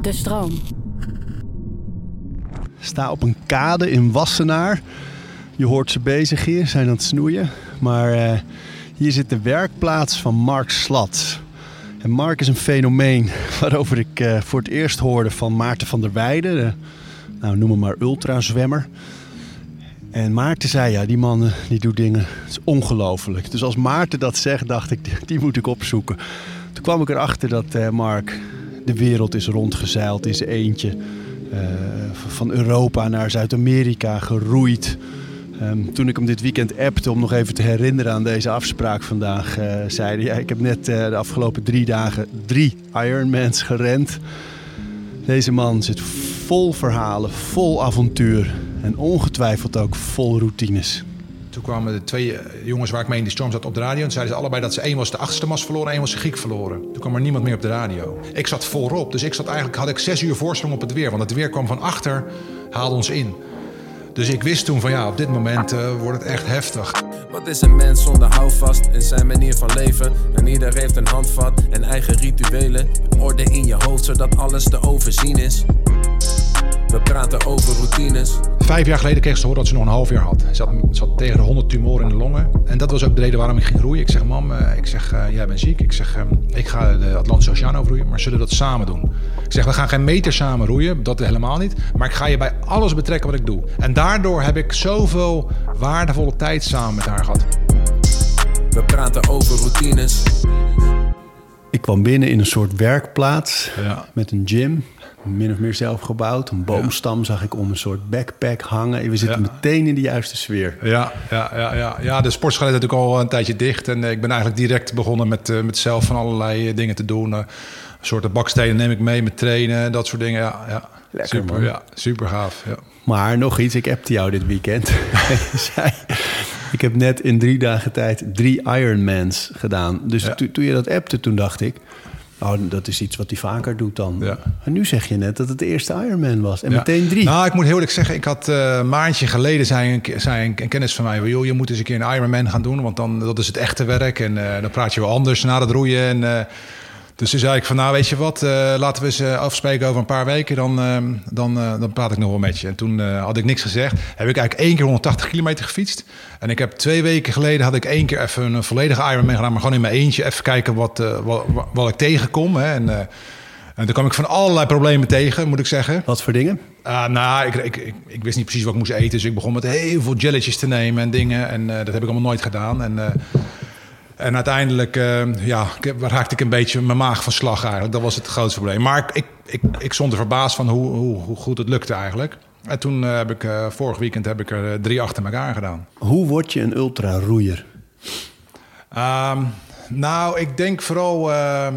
De stroom. Sta op een kade in Wassenaar. Je hoort ze bezig hier, zijn aan het snoeien. Maar eh, hier zit de werkplaats van Mark Slat. En Mark is een fenomeen waarover ik eh, voor het eerst hoorde van Maarten van der Weijden. De, nou, noem hem maar ultrazwemmer. En Maarten zei, ja, die man eh, die doet dingen, het is ongelooflijk. Dus als Maarten dat zegt, dacht ik, die- moet ik opzoeken. Toen kwam ik erachter dat Mark de wereld is rondgezeild in zijn eentje. Eh, van Europa naar Zuid-Amerika geroeid. Ehm, toen ik hem dit weekend appte om nog even te herinneren aan deze afspraak vandaag, eh zei hij: ja, Ik heb net eh, de afgelopen drie dagen drie Ironmans gerend. Deze man zit vol verhalen, vol avontuur en ongetwijfeld ook vol routines. Toen kwamen de twee eh, jongens waar ik mee in de storm zat op de radio. En zeiden ze allebei dat ze één was de achtste mas verloren en één was de Griek verloren. Toen kwam er niemand meer op de radio. Ik zat voorop, dus ik zat eigenlijk, had ik zes uur voorsprong op het weer. Want het weer kwam van achter, haalde ons in. Dus ik wist toen van ja, op dit moment eh, wordt het echt heftig. Wat is een mens zonder houvast in zijn manier van leven? En ieder heeft een handvat en eigen rituelen. Orde in je hoofd zodat alles te overzien is. We praten over routines. Vijf jaar geleden kreeg ze te horen dat ze nog een half jaar had. Ze had, ze had tegen de 100 tumoren in de longen. En dat was ook de reden waarom ik ging roeien. Ik zeg, mam, eh, ik zeg, eh, jij bent ziek. Ik zeg, eh, ik ga de Atlantische Oceaan overroeien, maar zullen we dat samen doen? Ik zeg, we gaan geen meter samen roeien, dat helemaal niet. Maar ik ga je bij alles betrekken wat ik doe. En daardoor heb ik zoveel waardevolle tijd samen met haar gehad. We praten over routines. Ik kwam binnen in een soort werkplaats Ja. met een gym. Min of meer zelf gebouwd. Een boomstam zag ik om een soort backpack hangen. We zitten Ja. meteen in de juiste sfeer. Ja, ja, ja, ja. ja de sportschool is natuurlijk al een tijdje dicht. En eh, ik ben eigenlijk direct begonnen met, eh, met zelf van allerlei eh, dingen te doen. Een soort bakstenen neem ik mee met trainen, dat soort dingen. Ja, ja. Lekker, super, man. Ja, super gaaf. Ja. Maar nog iets, ik appte jou dit weekend. Ik heb net in drie dagen tijd drie Ironmans gedaan. Dus Ja. to- toen je dat appte, toen dacht ik... Oh, dat is iets wat hij vaker doet dan. Ja. En nu zeg je net dat het de eerste Ironman was. En Ja. meteen drie. Nou, ik moet heel eerlijk zeggen, ik had eh, een maandje geleden zei een, ke- zei een, een kennis van mij, joh, je moet eens een keer een Ironman gaan doen, want dan dat is het echte werk en eh, dan praat je wel anders na het roeien. En, eh, dus toen zei ik van, nou weet je wat, eh, laten we eens eh, afspreken over een paar weken, dan, eh, dan, dan praat ik nog wel met je. En toen had ik niks gezegd. Heb ik eigenlijk één keer 180 kilometer gefietst. En ik heb twee weken geleden had ik één keer even een volledige Ironman gedaan, maar gewoon in mijn eentje even kijken wat, wat, wat ik tegenkom. Hè. En, en toen kwam ik van allerlei problemen tegen, moet ik zeggen. Wat voor dingen? Ah, nou, ik, ik, ik, ik wist niet precies wat ik moest eten. Dus ik begon met heel veel jelletjes te nemen en dingen. En dat heb ik allemaal nooit gedaan. En, en uiteindelijk eh, ja, raakte ik een beetje mijn maag van slag eigenlijk. Dat was het grootste probleem. Maar ik, ik, ik, ik stond er verbaasd van hoe, hoe, hoe goed het lukte eigenlijk. En toen eh, heb ik, eh, vorig weekend heb ik er drie achter elkaar gedaan. Hoe word je een ultraroeier? Ehm, nou, ik denk vooral. ehm,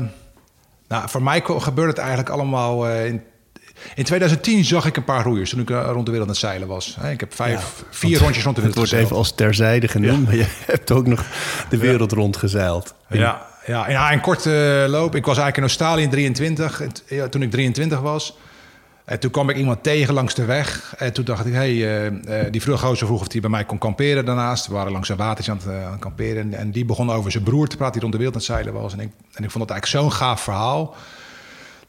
nou, voor mij gebeurde het eigenlijk allemaal. in, in 2010 zag ik een paar roeiers toen ik eh, rond de wereld aan het zeilen was. Ik heb vijf, vier rondjes rond de Het wereld wordt gezeild. even als terzijde genoemd. Maar je hebt ook nog de wereld rondgezeild. Ja, ja, en ja, een korte loop. Ik was eigenlijk in Australië in 23, en t- ja, toen ik 23 was. En toen kwam ik iemand tegen langs de weg. En toen dacht ik, hey, eh, eh, die vroeg gozer vroeg of hij bij mij kon kamperen daarnaast. We waren langs een watertje aan het, eh, aan het kamperen. En, en die begon over zijn broer te praten die rond de wereld aan het zeilen was. En ik, en ik vond dat eigenlijk zo'n gaaf verhaal.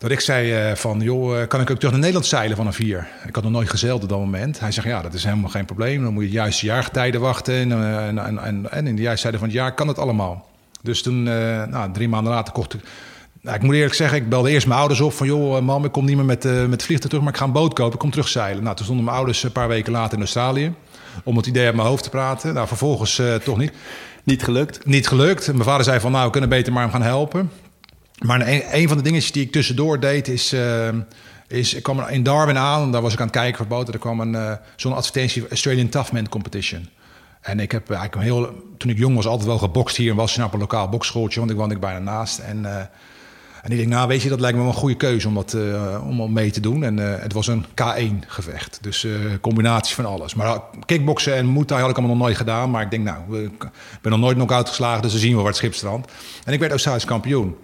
Dat ik zei eh, van, joh, eh, kan ik ook terug naar Nederland zeilen van een vier? Ik had nog nooit gezeild op dat moment. Hij zegt, ja, dat is helemaal geen probleem. Dan moet je de juiste jaargetijden wachten. En, eh, en, en, en, en in de juiste tijden van het jaar kan het allemaal. Dus toen, nou, drie maanden later kocht ik... Nou, ik moet eerlijk zeggen, ik belde eerst mijn ouders op van... joh, mam, ik kom niet meer met, met vliegtuig terug, maar ik ga een boot kopen. Ik kom terug zeilen. Nou, toen stonden mijn ouders een paar weken later in Australië... om het idee uit mijn hoofd te praten. Nou, vervolgens toch niet Niet gelukt? niet gelukt. Mijn vader zei van, nou, we kunnen beter maar hem gaan helpen. Maar een, van de dingetjes die ik tussendoor deed is... eh, is ik kwam in Darwin aan, daar was ik aan het kijken voor boten. Er kwam een, eh, zo'n advertentie, Australian Toughman Competition. En ik heb eigenlijk heel, toen ik jong was, altijd wel gebokst hier in Wassenaar op een lokaal bokschooltje, want ik woonde ik bijna naast. En, eh, en ik denk, nou weet je, dat lijkt me wel een goede keuze om, dat, om mee te doen. En het was een K1 gevecht, dus combinatie van alles. Maar kickboksen en Muay Thai had ik allemaal nog nooit gedaan. Maar ik denk, nou, ik ben nog nooit knock-out dus we zien wel waar het schip strandt. En ik werd Australisch kampioen.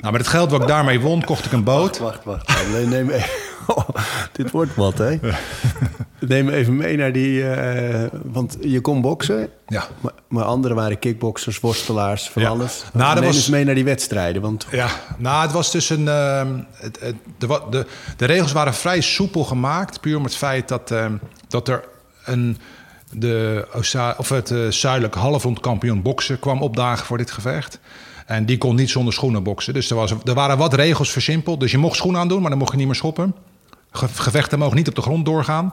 Nou, met het geld wat ik daarmee won, kocht ik een boot. Wacht, wacht. Nee, nee, nee. Oh, dit wordt wat, hè? Neem me even mee naar die... eh, want je kon boksen, Ja. maar, maar anderen waren kickboxers, worstelaars, van Ja. alles. Nou, Neem was- eens mee naar die wedstrijden, want... Ja, nou, het was dus een. ehm, het, het, de, de, de regels waren vrij soepel gemaakt. Puur om het feit dat, ehm, dat er een. De, of het eh, zuidelijk halfrondkampioen boksen kwam opdagen voor dit gevecht. En die kon niet zonder schoenen boksen. Dus er, was, er waren wat regels versimpeld. Dus je mocht schoenen aandoen, maar dan mocht je niet meer schoppen. Ge- gevechten mogen niet op de grond doorgaan.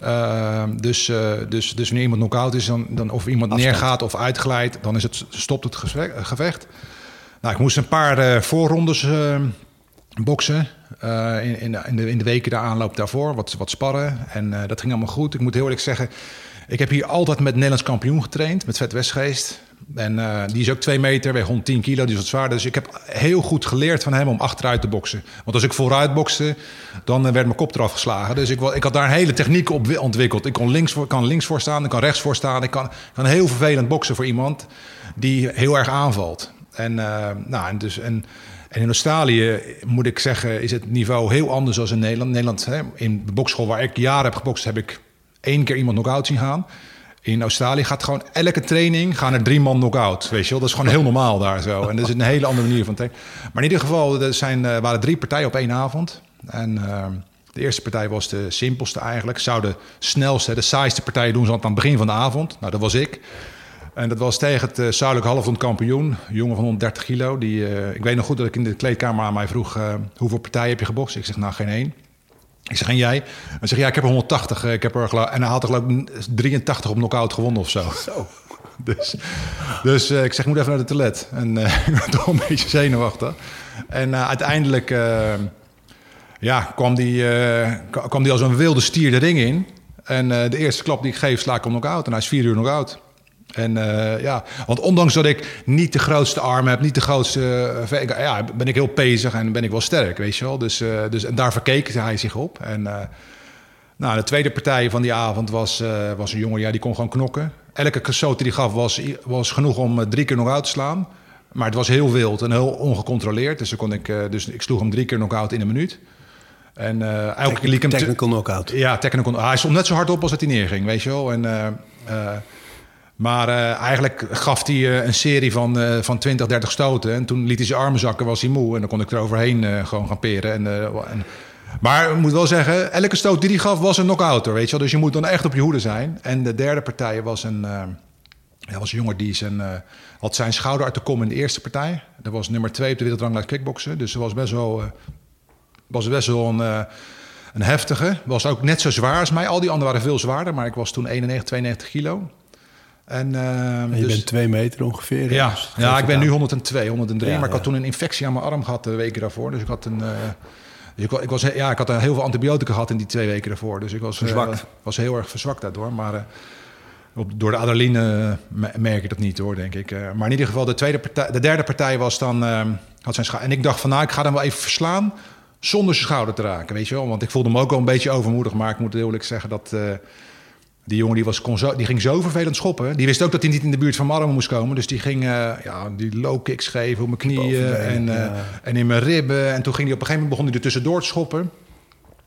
Ehm, dus, eh, dus, dus wanneer iemand knock-out is, dan, dan, of iemand Afstand. neergaat of uitglijdt, dan is het, stopt het gevecht. Nou, ik moest een paar eh, voorrondes eh, boksen. eh, in, in, de, in, de, in de weken de aanloop daarvoor, wat, wat sparren. En dat ging allemaal goed. Ik moet heel eerlijk zeggen, ik heb hier altijd met Nederlands kampioen getraind, met Vet Westgeest. En eh, die is ook twee meter, weegt 110 kilo, die is wat zwaar. Dus ik heb heel goed geleerd van hem om achteruit te boksen. Want als ik vooruit bokste, dan eh, werd mijn kop eraf geslagen. Dus ik, ik had daar een hele techniek op wi- ontwikkeld. Ik kon links voor, kan links voor staan, ik kan rechts voor staan. Ik kan, kan heel vervelend boksen voor iemand die heel erg aanvalt. En, eh, nou, en, dus, en, in Australië moet ik zeggen, is het niveau heel anders dan in Nederland. Nederland, hè, in de bokschool waar ik jaren heb gebokst, heb ik één keer iemand knock-out zien gaan. In Australië gaat gewoon elke training gaan er drie man knock-out. Weet je wel, dat is gewoon heel normaal daar zo. En dat is een hele andere manier van trainen. Maar in ieder geval, er zijn, eh, waren drie partijen op één avond. En eh, de eerste partij was de simpelste eigenlijk. Zou de snelste, de saaiste partij doen ze aan het begin van de avond. Nou, dat was ik. En dat was tegen het uh, zuidelijk halfrond kampioen, jongen van 130 kilo. Die, eh, ik weet nog goed dat ik in de kleedkamer aan mij vroeg: hoeveel partijen heb je gebokst? Ik zeg: Nou, geen één. Ik zeg: En jij? Hij zegt: Ja, ik heb er 180. eh, Ik heb er, en hij had er geloof ik 83 op knockout gewonnen of zo. Zo. Dus, dus eh, ik zeg: Ik moet even naar de toilet. En eh, ik ben toch een beetje zenuwachtig. En uiteindelijk ja, kwam die, kwam die als een wilde stier de ring in. En de eerste klap die ik geef, sla ik hem knock-out. En hij is vier uur knock-out. En eh, ja, want ondanks dat ik niet de grootste arm heb, niet de grootste. eh, ja, ben ik heel pezig en ben ik wel sterk, weet je wel. Dus, eh, dus en daar verkeek hij zich op. En nou, de tweede partij van die avond was, was een jongen, ja, die kon gewoon knokken. Elke stoot die gaf was, was genoeg om drie keer nog uit te slaan. Maar het was heel wild en heel ongecontroleerd. Dus, dan kon ik, dus ik sloeg hem drie keer knock-out in een minuut. En liet ik hem... te- Technical knockout. ja, technical. Hij stond net zo hard op als dat hij neerging, weet je wel. En, maar eh, eigenlijk gaf hij eh, een serie van, eh, van 20, 30 stoten. En toen liet hij zijn armen zakken, was hij moe. En dan kon ik er overheen gewoon gaan peren. En, maar ik moet wel zeggen, elke stoot die hij gaf was een knock-out, weet je wel. Dus je moet dan echt op je hoede zijn. En de derde partij was een... ja, was een jongen die zijn, had zijn schouder uit de kom in de eerste partij. Dat was nummer twee op de wereldranglijst kickboksen. Dus dat was best wel, was best wel een, een heftige. Was ook net zo zwaar als mij. Al die anderen waren veel zwaarder. Maar ik was toen 91, 92 kilo. En, eh, En je dus, bent twee meter ongeveer. ja, dus ja, ik ben nu aan. 102, 103. Ja, maar ik had toen een infectie aan mijn arm gehad de weken daarvoor. Dus ik had een... eh, dus ik, wa- ik, was, ja, ik had heel veel antibiotica gehad in die twee weken daarvoor. Dus ik was, eh, Verzwakt. was heel erg verzwakt daardoor. Maar eh, op, door de adrenaline me- merk ik dat niet hoor, denk ik. Maar in ieder geval, de, tweede partij, de derde partij was dan... eh, had zijn scha- en ik dacht van, nou, ik ga hem wel even verslaan... zonder zijn schouder te raken, weet je wel. Want ik voelde me ook wel een beetje overmoedig. Maar ik moet eerlijk zeggen dat... die jongen die, was, kon zo, die ging zo vervelend schoppen. Die wist ook dat hij niet in de buurt van armen moest komen. Dus die ging eh, ja, die low kicks geven op mijn knieën en, eh, ja. en in mijn ribben. En toen ging hij op een gegeven moment begon hij er tussendoor te schoppen.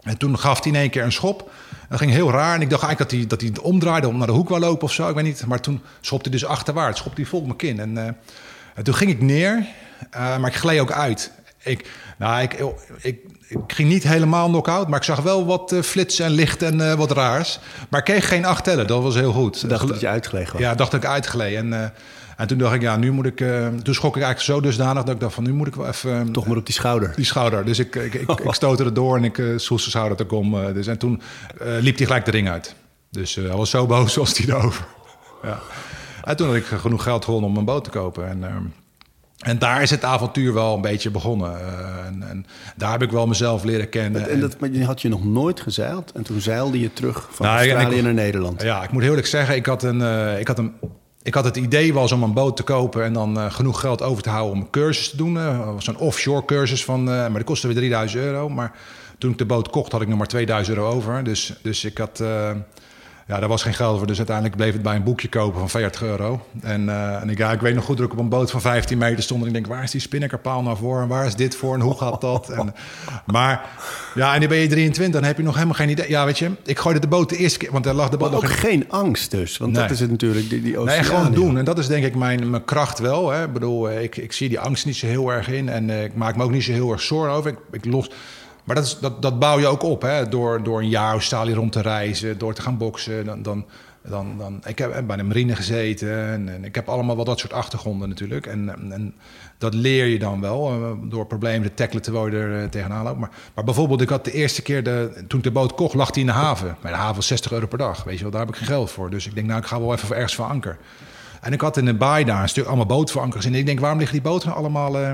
En toen gaf hij in één keer een schop. Dat ging heel raar. En ik dacht eigenlijk dat hij, dat hij het omdraaide om naar de hoek wou lopen of zo. Ik weet niet. Maar toen schopte hij dus achterwaarts. Schopte hij vol mijn kin. En, eh, en toen ging ik neer. maar ik gleed ook uit. Ik, nou, ik, ik, ik ging niet helemaal knock-out. Maar ik zag wel wat eh, flitsen en licht en eh, wat raars. Maar ik kreeg geen acht tellen. Dat was heel goed. Dacht dat je uitgelegen was. Ja, dacht ik uitgeleed. En, eh, en toen dacht ik, ja, nu moet ik... toen schrok ik eigenlijk zo dusdanig dat ik dacht van... nu moet ik wel even... Toch maar op die schouder. die schouder. Dus ik, ik, ik, ik stootte er door en ik uh, zijn schouder te kom. dus, en toen liep hij gelijk de ring uit. Dus hij was zo boos als hij erover. ja. En toen had ik genoeg geld gewonnen om een boot te kopen. En, ehm, en daar is het avontuur wel een beetje begonnen. Eh, en, en daar heb ik wel mezelf leren kennen. En dat maar die had je nog nooit gezeild. En toen zeilde je terug van Nou, Australië ik- naar Nederland. Ja, ik moet heel eerlijk zeggen, ik had, een, eh, ik had, een, ik had het idee was om een boot te kopen en dan eh, genoeg geld over te houden om een cursus te doen. Uh, Zo'n offshore cursus van, maar dat kostte weer 3000 euro. Maar toen ik de boot kocht, had ik nog maar 2000 euro over. Dus, dus ik had. Ja, daar was geen geld voor. Dus uiteindelijk bleef het bij een boekje kopen van 40 euro. En, eh, en ik, ja, ik weet nog goed dat ik op een boot van 15 meter stond. En ik denk, waar is die spinnekerpaal nou voor? En waar is dit voor? En hoe gaat dat? En, maar ja, en dan ben je 23. Dan heb je nog helemaal geen idee. Ja, weet je, ik gooide de boot de eerste keer. Want er lag de boot Maar nog ook geen angst dus. Want Nee. dat is het natuurlijk, die, die Nee, oceaan. gewoon doen. En dat is denk ik mijn, mijn kracht wel. Hè. Ik bedoel, eh, ik, ik zie die angst niet zo heel erg in. En eh, ik maak me ook niet zo heel erg zorgen over. Ik, ik los... Maar dat, dat, dat bouw je ook op. Hè. Door, door een jaar Australië rond te reizen. Door te gaan boksen. Dan, dan, dan, dan, ik heb bij de marine gezeten. En, ik heb allemaal wel dat soort achtergronden natuurlijk. En, en, dat leer je dan wel. eh, door problemen te tackelen terwijl je er eh, tegenaan. Maar, maar bijvoorbeeld, ik had de eerste keer... De, toen ik de boot kocht, lag die in de haven. Maar de haven was 60 euro per dag. Weet je wel, daar heb ik geen geld voor. Dus ik denk, nou, ik ga wel even ergens van anker. En ik had in een baai daar een stuk allemaal bootverankers. En ik denk, waarom liggen die boten nou allemaal eh,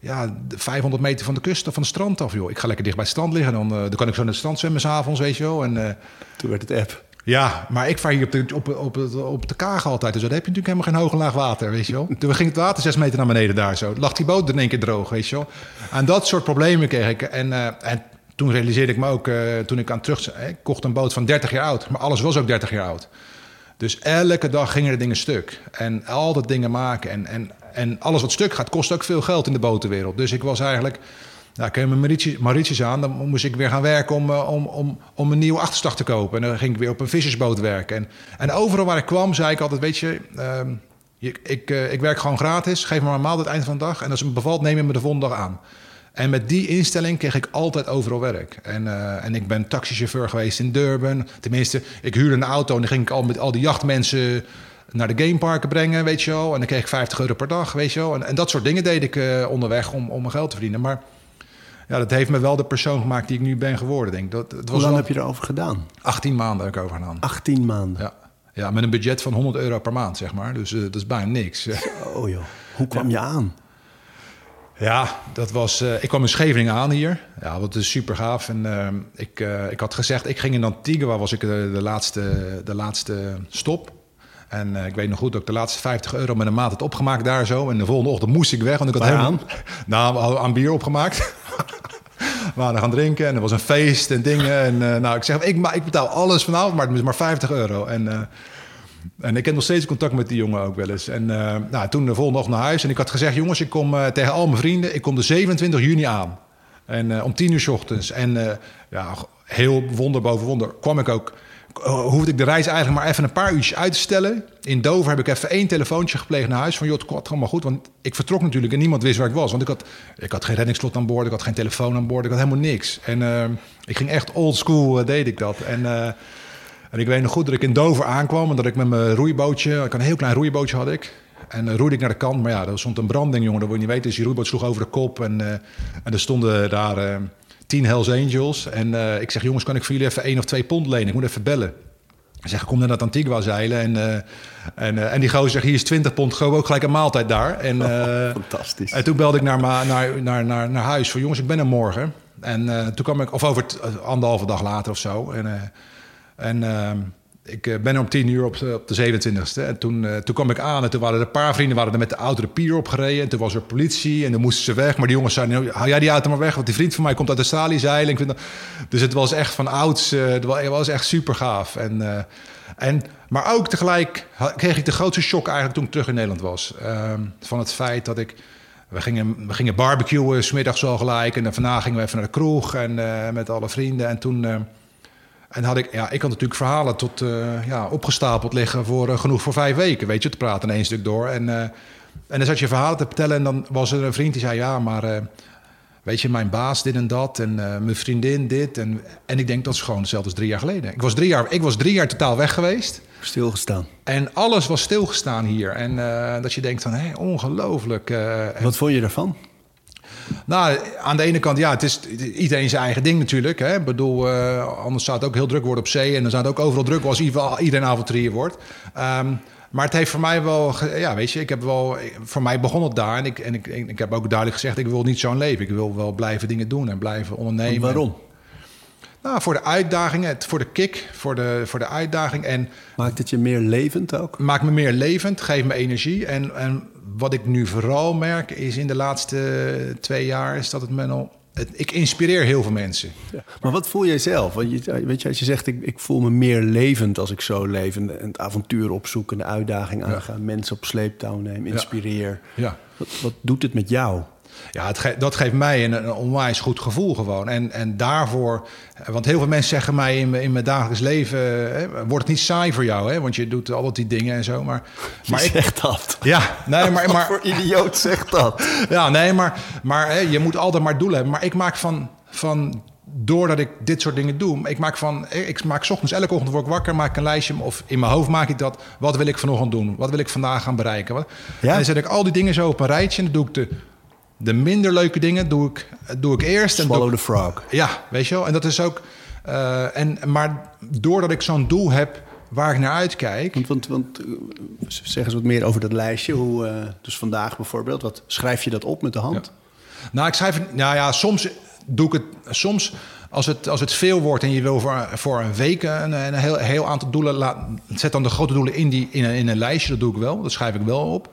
ja, de 500 meter van de kust of van het strand af? Joh? Ik ga lekker dicht bij het strand liggen. Dan, eh, dan kan ik zo naar het strand zwemmen s'avonds, weet je wel. En, eh, Toen werd het app. ja, maar ik vaar hier op de, op, op, op, de kaag altijd. Dus daar heb je natuurlijk helemaal geen hoog en laag water, weet je wel. Toen ging het water zes meter naar beneden daar zo. Lag die boot er in één keer droog, weet je wel. En dat soort problemen kreeg ik. En, eh, en toen realiseerde ik me ook, toen ik aan terug... Ik kocht een boot van 30 jaar oud, maar alles was ook 30 jaar oud. Dus elke dag gingen er dingen stuk. En altijd dingen maken. En, en, en alles wat stuk gaat, kost ook veel geld in de botenwereld. Dus ik was eigenlijk... Nou, ik mijn Mauritius, aan. Dan moest ik weer gaan werken om, eh, om, om, om een nieuwe achterslag te kopen. En dan ging ik weer op een vissersboot werken. En, en overal waar ik kwam, zei ik altijd... Weet je, ehm, ik, eh, ik werk gewoon gratis. Geef me maar een maal aan het eind van de dag. En als het me bevalt, neem je me de volgende dag aan. En met die instelling kreeg ik altijd overal werk. En, eh, en ik ben taxichauffeur geweest in Durban. Tenminste, ik huurde een auto en dan ging ik al met al die jachtmensen naar de gameparken brengen, weet je wel. En dan kreeg ik 50 euro per dag, weet je wel. En, en dat soort dingen deed ik eh, onderweg om, om mijn geld te verdienen. Maar ja, dat heeft me wel de persoon gemaakt die ik nu ben geworden, denk ik. Dat, het was Hoe lang wel heb je erover gedaan? 18 maanden heb ik over gedaan. 18 maanden. Ja. ja, met een budget van 100 euro per maand, zeg maar. Dus eh, dat is bijna niks. Oh joh. Hoe kwam je aan? Ja, dat was. eh, ik kwam in Scheveningen aan hier. Ja, dat is super gaaf. En eh, ik, ik had gezegd, ik ging in Antigua, was ik de, de, laatste, de laatste stop. En eh, ik weet nog goed dat ik de laatste 50 euro met een maat had opgemaakt daar zo. En de volgende ochtend moest ik weg, want ik had helemaal... Nou, we hadden aan bier opgemaakt. we waren gaan drinken en er was een feest en dingen. En eh, nou, ik zeg, ik, ik betaal alles vanavond, maar het is maar 50 euro. En, eh, en ik heb nog steeds contact met die jongen ook wel eens. En nou, toen de volgende ochtend naar huis. En ik had gezegd, jongens, ik kom tegen al mijn vrienden... ik kom de 27 juni aan. En om 10 uur 's ochtends. En ja, heel wonder boven wonder kwam ik ook... eh, hoefde ik de reis eigenlijk maar even een paar uurtjes uit te stellen. In Dover heb ik even één telefoontje gepleegd naar huis. Van, joh, het komt allemaal goed. Want ik vertrok natuurlijk en niemand wist waar ik was. Want ik had, ik had geen reddingsslot aan boord. Ik had geen telefoon aan boord. Ik had helemaal niks. En eh, ik ging echt old school, eh, deed ik dat. En... en ik weet nog goed dat ik in Dover aankwam en dat ik met mijn roeibootje, ik had een heel klein roeibootje had ik. En roeide ik naar de kant, maar ja, er stond een branding, jongen, dat wil je niet weten. Dus die roeiboot sloeg over de kop en, en er stonden daar tien Hells Angels. En uh, ik zeg, jongens, kan ik voor jullie even één of twee pond lenen? Ik moet even bellen. Zeg, kom naar dat Antigua zeilen. En, uh, en, uh, en die gozer zegt, hier is 20 pond, gewoon ook gelijk een maaltijd daar. En, oh, fantastisch. En toen belde ik naar, naar, naar, naar, naar huis voor jongens, ik ben er morgen. En toen kwam ik, of over t, anderhalve dag later of zo. En, en uh, ik ben er om tien uur op, op de 27e. En toen, uh, toen kwam ik aan en toen waren er een paar vrienden waren er met de auto de pier opgereden. En toen was er politie en toen moesten ze weg. Maar die jongens zeiden, nou, hou jij die auto maar weg. Want die vriend van mij komt uit Australië zeilen. Dat... Dus het was echt van ouds, het was echt super gaaf. En, en, maar ook tegelijk kreeg ik de grootste shock eigenlijk toen ik terug in Nederland was. van het feit dat ik... We gingen, we gingen barbecuen, smiddags al gelijk. En daarna gingen we even naar de kroeg en met alle vrienden. En toen... En had ik, ja, ik had natuurlijk verhalen tot, uh, ja, opgestapeld liggen voor uh, genoeg voor vijf weken, weet je, te praten in één stuk door. En, uh, en dan zat je verhalen te vertellen en dan was er een vriend die zei, ja, maar weet je, mijn baas dit en dat en mijn vriendin dit. En, en ik denk, dat is gewoon hetzelfde als drie jaar geleden. Ik was drie jaar, ik was drie jaar totaal weg geweest. Stilgestaan. En alles was stilgestaan hier. En dat je denkt van, hé, ongelooflijk. Wat vond je daarvan? Nou, aan de ene kant, ja, het is iedereen zijn eigen ding natuurlijk. Hè. Ik bedoel, uh, anders zou het ook heel druk worden op zee. En dan zou het ook overal druk als iedereen avonturier wordt. Um, maar het heeft voor mij wel, ja, weet je, ik heb wel, voor mij begon het daar. En ik, en ik, ik heb ook duidelijk gezegd, ik wil niet zo'n leven. Ik wil wel blijven dingen doen en blijven ondernemen. En waarom? Nou, voor de uitdaging, voor de kick, voor de, voor de uitdaging. En maakt het je meer levend ook? Maakt me meer levend, geeft me energie. En, en wat ik nu vooral merk is in de laatste twee jaar... is dat het me het, ik inspireer heel veel mensen. Ja. Maar wat voel jij zelf? Want je, weet je, als je zegt, ik, ik voel me meer levend als ik zo leef... en het avontuur opzoeken, de uitdaging aangaan... mensen op sleeptouw neem, inspireer. Ja. Wat, wat doet het met jou? Ja, het ge dat geeft mij een, een, onwijs goed gevoel gewoon. En, en daarvoor, want heel veel mensen zeggen mij in, in mijn dagelijks leven: hè, wordt het niet saai voor jou? Hè? Want je doet altijd die dingen en zo. Maar, maar ik zeg dat. Ja, nee, maar. maar voor idioot zegt dat. Ja, nee, maar, maar hè, je moet altijd maar doelen hebben. Maar ik maak van, van doordat ik dit soort dingen doe, ik maak van, ik maak ochtends elke ochtend word ik wakker, maak een lijstje of in mijn hoofd maak ik dat. Wat wil ik vanochtend doen? Wat wil ik vandaag gaan bereiken? Wat? Ja? En dan zet ik al die dingen zo op een rijtje en dan doe ik de de minder leuke dingen doe ik, doe ik eerst. Swallow en the frog. Ja, weet je wel. En dat is ook... Uh, en, maar doordat ik zo'n doel heb waar ik naar uitkijk... Want, want, want uh, zeg eens wat meer over dat lijstje. Hoe, uh, dus vandaag bijvoorbeeld, wat, schrijf je dat op met de hand? Ja. Nou, ik schrijf... Nou ja, soms doe ik het... Soms als het, als het veel wordt en je wil voor, voor een week een, een heel, heel aantal doelen... Laat, zet dan de grote doelen in, die, in, een, in een lijstje. Dat doe ik wel. Dat schrijf ik wel op.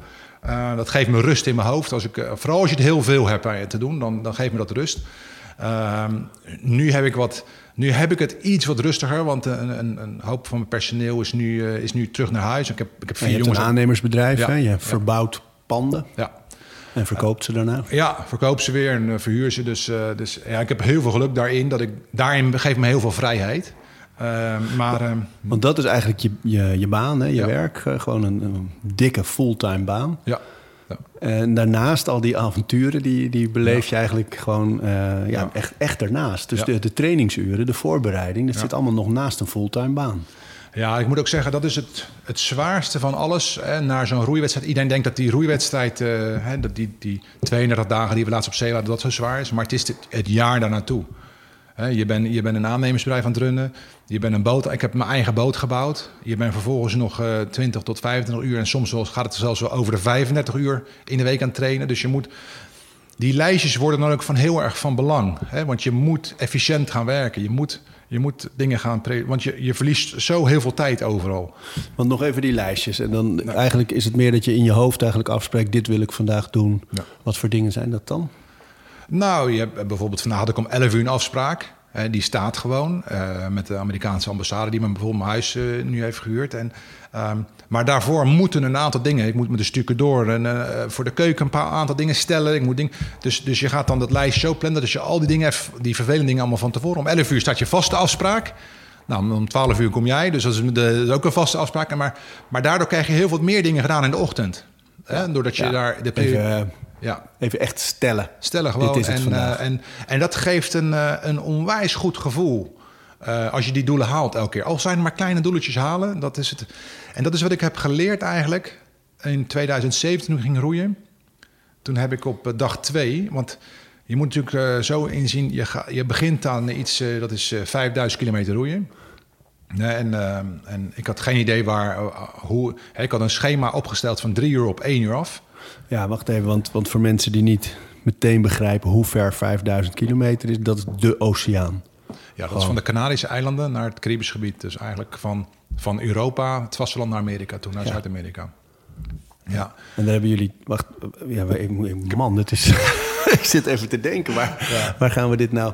Uh, dat geeft me rust in mijn hoofd. Als ik, uh, vooral als je het heel veel hebt te doen, dan, dan geeft me dat rust. Uh, nu, heb ik wat, nu heb ik het iets wat rustiger, want een, een, een hoop van mijn personeel is nu, is nu terug naar huis. Ik heb, ik heb vier je jongens. een aannemersbedrijf, ja, hè? je ja. verbouwt panden. Ja. En verkoopt ze daarna? Ja, verkoop ze weer en verhuur ze. Dus, dus ja, ik heb heel veel geluk daarin. Dat ik, daarin geeft me heel veel vrijheid. Uh, maar, uh, Want dat is eigenlijk je, je, je baan, hè? je ja. werk. Uh, gewoon een, een, dikke fulltime baan. Ja. ja. En daarnaast al die avonturen, die, die beleef ja. je eigenlijk gewoon ja, Echt, echt ernaast. Dus de, de trainingsuren, de voorbereiding, dat zit allemaal nog naast een fulltime baan. Ja, ik moet ook zeggen, dat is het, het zwaarste van alles. Hè, naar zo'n roeiwedstrijd. Iedereen denkt dat die roeiwedstrijd, hè, dat die, die 32 dagen die we laatst op zee hadden, dat zo zwaar is. Maar het is het, het jaar daarnaartoe. Je bent, je bent een aannemersbedrijf aan het runnen. Je bent een boot. Ik heb mijn eigen boot gebouwd. Je bent vervolgens nog uh, 20 tot 25 uur. En soms gaat het zelfs wel over de 35 uur in de week aan het trainen. Dus je moet. Die lijstjes worden dan ook van heel erg van belang. Hè? Want je moet efficiënt gaan werken. Je moet, je moet dingen gaan. Want je, je verliest zo heel veel tijd overal. Want nog even die lijstjes. En dan nou. eigenlijk is het meer dat je in je hoofd eigenlijk afspreekt: dit wil ik vandaag doen. Ja. Wat voor dingen zijn dat dan? Nou, je hebt, bijvoorbeeld vandaag had ik om 11 uur een afspraak. Uh, die staat gewoon uh, met de Amerikaanse ambassade die me bijvoorbeeld mijn huis uh, nu heeft gehuurd. En, um, maar daarvoor moeten een aantal dingen. Ik moet met de stukken door en voor de keuken een paar aantal dingen stellen. Ik moet ding, dus, dus je gaat dan dat lijst zo plannen dat je al die dingen, die vervelende dingen allemaal van tevoren. Om 11 uur staat je vaste afspraak. Nou, om 12 uur kom jij, dus dat is, de, dat is ook een vaste afspraak. Maar, maar daardoor krijg je heel veel meer dingen gedaan in de ochtend. Hè? Doordat je ja, daar de even, ja. even echt stellen. Stellen gewoon. Dit is het en, uh, en, en dat geeft een, uh, een onwijs goed gevoel. Uh, als je die doelen haalt elke keer. Al zijn het maar kleine doeletjes halen. Dat is het. En dat is wat ik heb geleerd eigenlijk. In 2017 toen ik ging roeien. Toen heb ik op dag twee. Want je moet natuurlijk zo inzien. Je, ga, je begint aan iets. dat is 5000 kilometer roeien. Nee, en, en ik had geen idee waar, hoe. Ik had een schema opgesteld van drie uur op één uur af. Ja, wacht even, want, want voor mensen die niet meteen begrijpen hoe ver 5000 kilometer is, dat is de oceaan. Ja, dat is van de Canarische eilanden naar het Caribisch gebied. Dus eigenlijk van, van Europa, het vasteland, naar Amerika toe, naar ja. Zuid-Amerika. Ja. En daar hebben jullie. Wacht, ja, man, het is. ik zit even te denken, waar, ja. waar gaan we dit nou?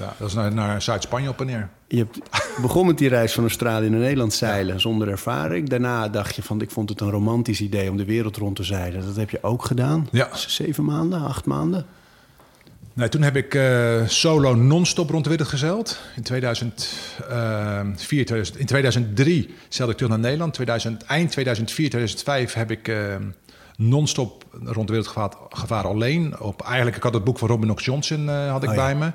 Ja, dat is naar, naar Zuid-Spanje op en neer. Je hebt begon met die reis van Australië naar Nederland zeilen ja. zonder ervaring. Daarna dacht je van, ik vond het een romantisch idee om de wereld rond te zeilen. Dat heb je ook gedaan. Ja. Zeven maanden, acht maanden? Nee, toen heb ik uh, solo non-stop rond de wereld gezeild. In 2004, 2000, in 2003 zeilde ik terug naar Nederland. 2000, eind 2004, 2005 heb ik... Uh, non-stop rond de wereld gevaren, gevaren alleen. Op, eigenlijk, ik had het boek van Robin Knox Johnson uh, had ik oh, ja. bij me.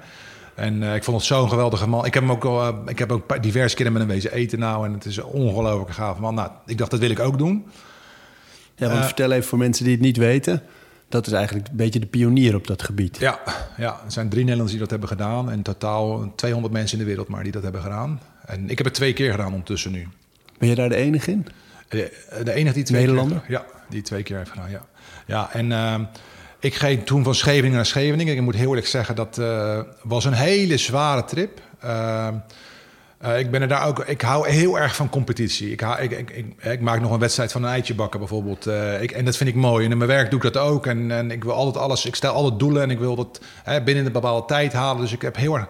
En uh, ik vond het zo'n geweldige man. Ik heb hem ook, uh, ik heb ook diverse keren met hem wezen eten nou. En het is een ongelooflijk gaaf man. Nou, ik dacht, dat wil ik ook doen. Ja, want uh, vertel even voor mensen die het niet weten. Dat is eigenlijk een beetje de pionier op dat gebied. Ja, ja, er zijn drie Nederlanders die dat hebben gedaan. En totaal 200 mensen in de wereld maar die dat hebben gedaan. En ik heb het twee keer gedaan ondertussen nu. Ben je daar de enige in? De, de enige die twee Nederlander? Keer, ja, die twee keer heeft gedaan, ja. Ja, en... Ik ging toen van Scheveningen naar Scheveningen. Ik moet heel eerlijk zeggen, dat uh, was een hele zware trip. Uh, Uh, ik ben er daar ook. Ik hou heel erg van competitie. Ik, ik, ik, maak nog een wedstrijd van een eitje bakken bijvoorbeeld. En dat vind ik mooi. En in mijn werk doe ik dat ook. En, en ik wil altijd alles. Ik stel alle doelen en ik wil dat binnen een bepaalde tijd halen. Dus ik heb heel erg.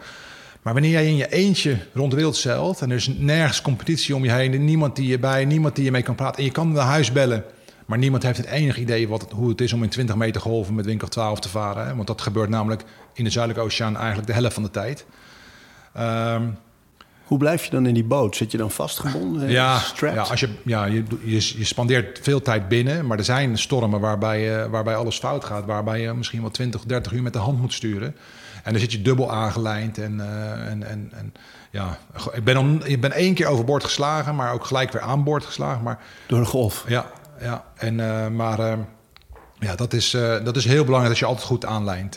Maar wanneer jij in je eentje rond de wereld zeilt en er is nergens competitie om je heen, niemand die je bij, niemand die je mee kan praten. En je kan naar huis bellen, maar niemand heeft het enige idee wat het, hoe het is om in 20 meter golven met winkel 12 te varen. Hè? Want dat gebeurt namelijk in de Zuidelijke Oceaan eigenlijk de helft van de tijd. Um, hoe blijf je dan in die boot? Zit je dan vastgebonden? Ja, ja, als je, ja je, je, je, spandeert veel tijd binnen. Maar er zijn stormen waarbij, uh, waarbij alles fout gaat. Waarbij je misschien wel 20, 30 uur met de hand moet sturen. En dan zit je dubbel aangelijnd. En, uh, en, en, en ja, ik ben, om, ik ben één keer overboord geslagen, maar ook gelijk weer aan boord geslagen. Maar, Door een golf? Ja, ja. En, uh, maar ja, dat, is, dat is heel belangrijk dat je altijd goed aanlijnt.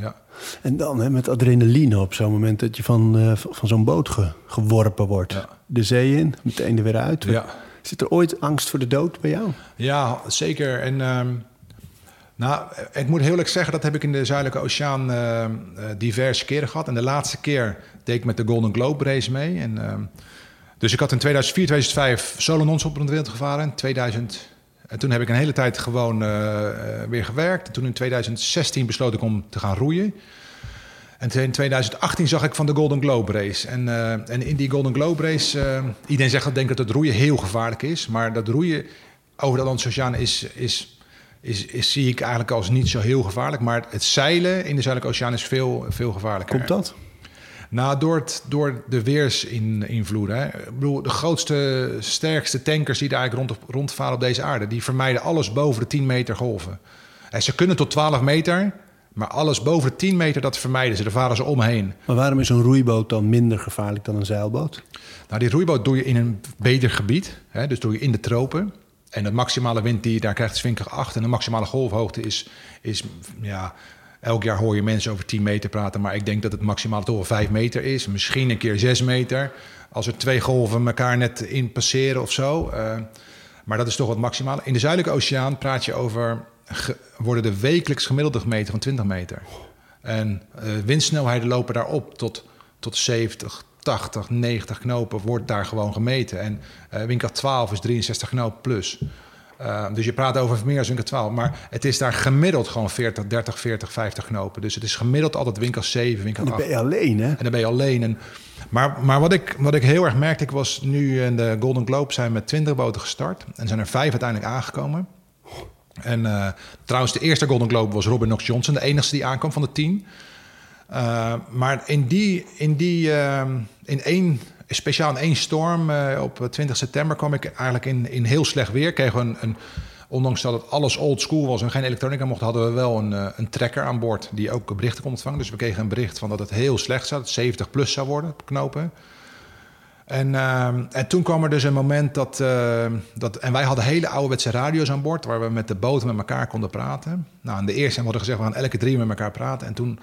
ja. En dan hè, met adrenaline op zo'n moment dat je van, van zo'n boot ge, geworpen wordt. Ja. De zee in, meteen er weer uit. Ja. Zit er ooit angst voor de dood bij jou? Ja, zeker. En um, nou, ik moet heel eerlijk zeggen, dat heb ik in de Zuidelijke Oceaan uh, diverse keren gehad. En de laatste keer deed ik met de Golden Globe race mee. En, dus ik had in 2004, 2005 solo non-stop rond de wereld gevaren. In 2000 en toen heb ik een hele tijd gewoon uh, weer gewerkt. En toen in 2016 besloot ik om te gaan roeien. En in 2018 zag ik van de Golden Globe Race. En, uh, en in die Golden Globe Race, uh, iedereen zegt dat denkt dat het roeien heel gevaarlijk is. Maar dat roeien over de Atlantische is, is, is, zie ik eigenlijk als niet zo heel gevaarlijk. Maar het zeilen in de Zuidelijke Oceaan is veel, veel gevaarlijker. Komt dat? Nou, door, het, door de weersinvloeden. Ik bedoel, de grootste, sterkste tankers die daar eigenlijk rond, rondvaren op deze aarde... die vermijden alles boven de 10 meter golven. En ze kunnen tot 12 meter, maar alles boven de 10 meter, dat vermijden ze. Daar varen ze omheen. Maar waarom is een roeiboot dan minder gevaarlijk dan een zeilboot? Nou, die roeiboot doe je in een beter gebied. Hè, dus doe je in de tropen. En de maximale wind die je daar krijgt is windkracht 8. En de maximale golfhoogte is, is ja, Elk jaar hoor je mensen over 10 meter praten, maar ik denk dat het maximaal toch wel 5 meter is. Misschien een keer 6 meter. Als er twee golven elkaar net in passeren of zo. Uh, maar dat is toch wat maximaal. In de Zuidelijke Oceaan praat je over. worden de wekelijks gemiddelde gemeten van 20 meter. En uh, windsnelheden lopen daarop tot, tot 70, 80, 90 knopen wordt daar gewoon gemeten. En uh, windkracht 12 is 63 knopen plus. Uh, dus je praat over meer dan 12. Maar het is daar gemiddeld gewoon 40, 30, 40, 50 knopen. Dus het is gemiddeld altijd winkel 7, winkel 8. En dan ben je alleen, hè? En dan ben je alleen. En, maar maar wat, ik, wat ik heel erg merkte, ik was nu in de Golden Globe zijn met 20 boten gestart. En zijn er vijf uiteindelijk aangekomen. En uh, trouwens, de eerste Golden Globe was Robin Knox Johnson, de enigste die aankwam van de tien. Uh, maar in die, in die, uh, in één speciaal in één storm uh, op 20 september kwam ik eigenlijk in, in heel slecht weer. Kregen we een, een, ondanks dat het alles old school was en geen elektronica mocht, hadden we wel een, uh, een trekker aan boord die ook berichten kon ontvangen. Dus we kregen een bericht van dat het heel slecht zou, dat het 70 plus zou worden, knopen. En, uh, en toen kwam er dus een moment dat, dat... En wij hadden hele ouderwetse radio's aan boord... waar we met de boten met elkaar konden praten. Nou, in de eerste hadden we gezegd... we elke drie met elkaar praten. En toen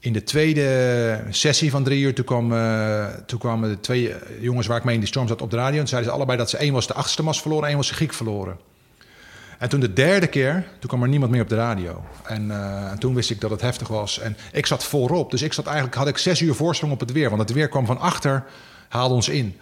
in de tweede sessie van drie uur, uh, toen kwamen de twee jongens waar ik mee in die storm zat op de radio. En zeiden ze allebei dat ze één was de achterste mast verloren, één was de Griek verloren. En toen de derde keer, toen kwam er niemand meer op de radio. En, uh, en, toen wist ik dat het heftig was. En ik zat voorop, dus ik zat eigenlijk, had ik zes uur voorsprong op het weer. Want het weer kwam van achter, haalde ons in.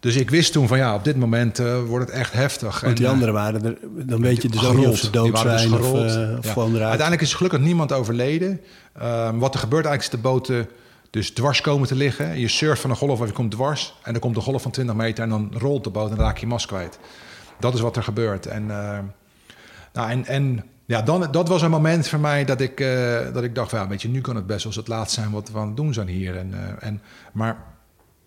Dus ik wist toen van ja, op dit moment uh, wordt het echt heftig. Want die en, anderen waren er, dan weet je dus ook niet of ze dood dus zijn dus of, uh, of ja. Uiteindelijk is gelukkig niemand overleden. Um, wat er gebeurt eigenlijk is de boten dus dwars komen te liggen. Je surft van een golf of je komt dwars. En dan komt een golf van 20 meter en dan rolt de boot en dan raak je mast kwijt. Dat is wat er gebeurt. En, nou, en, en ja, dan, dat was een moment voor mij dat ik, dat ik dacht, ja, weet je, nu kan het best wel eens het laatst zijn wat we aan het doen zijn hier. En, en, maar,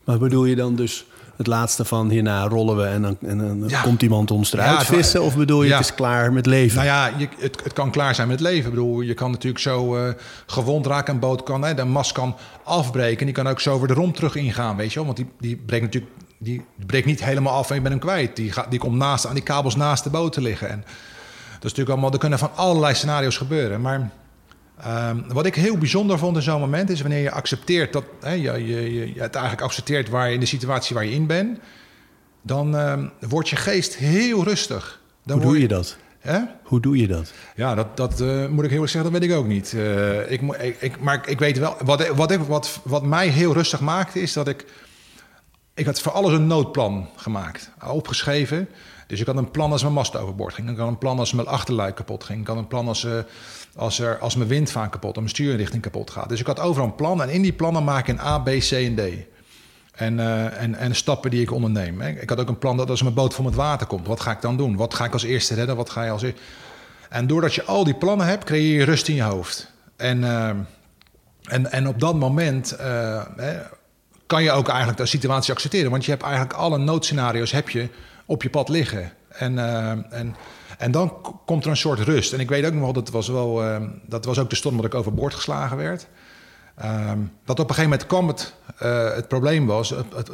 maar bedoel je dan dus het laatste van hierna rollen we en dan, en dan ja. komt iemand ons eruit ja, vissen? Of bedoel je ja. het is klaar met leven? Nou ja, je, het, het, kan klaar zijn met leven. Ik bedoel, je kan natuurlijk zo uh, gewond raken. Een boot kan, hè, de mast kan afbreken. En die kan ook zo weer de romp terug ingaan, weet je wel. Want die, die breekt natuurlijk die breekt niet helemaal af en je bent hem kwijt. Die, gaat, die komt naast, aan die kabels naast de boot te liggen. En dat is natuurlijk allemaal, er kunnen van allerlei scenario's gebeuren. Maar Um, wat ik heel bijzonder vond in zo'n moment is wanneer je accepteert dat hè, je, je, je, het eigenlijk accepteert waar je in de situatie waar je in bent, dan um, wordt je geest heel rustig. Dan Hoe doe je, je dat? Hè? Hoe doe je dat? Ja, dat, dat uh, moet ik heel erg zeggen, dat weet ik ook niet. Uh, ik, ik, ik, maar ik weet wel, wat, wat, wat, wat mij heel rustig maakte, is dat ik ik had voor alles een noodplan gemaakt, opgeschreven. Dus ik had een plan als mijn mast overboord ging. Ik had een plan als mijn achterluik kapot ging. Ik had een plan als, uh, als, er, als mijn windvaan kapot, of mijn stuurinrichting kapot gaat. Dus ik had overal een plan. En in die plannen maak ik een A, B, C en D. En, uh, en, en stappen die ik onderneem. Ik had ook een plan dat als mijn boot voor het water komt, wat ga ik dan doen? Wat ga ik als eerste redden? Wat ga je als eerste... En doordat je al die plannen hebt, creëer je rust in je hoofd. En, uh, en, en op dat moment kan je ook eigenlijk de situatie accepteren. Want je hebt eigenlijk alle noodscenario's heb je op je pad liggen. En, uh, en, en dan komt er een soort rust. En ik weet ook nog wel, dat was, wel, uh, dat was ook de storm dat ik overboord geslagen werd. Uh, dat op een gegeven moment kwam het, uh, het probleem was, het,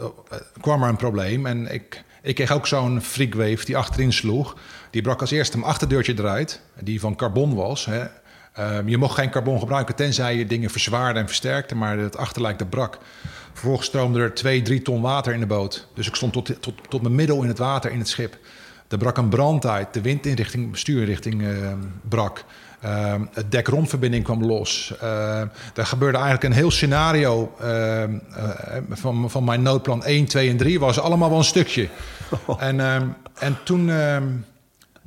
kwam er een probleem. En ik, ik kreeg ook zo'n freakwave die achterin sloeg. Die brak als eerste mijn achterdeurtje eruit, die van carbon was. Hè. Ehm, je mocht geen carbon gebruiken tenzij je dingen verzwaarde en versterkte, maar het achterlijk dat brak. Vervolgens stroomde er twee, drie ton water in de boot. Dus ik stond tot, tot, tot mijn middel in het water in het schip. Er brak een brand uit, de windinrichting, stuurinrichting uh, brak. Uh, het dek-rondverbinding kwam los. Uh, er gebeurde eigenlijk een heel scenario ehm, eh, van, van mijn noodplan 1, 2 en 3. Was allemaal wel een stukje. En, ehm, en toen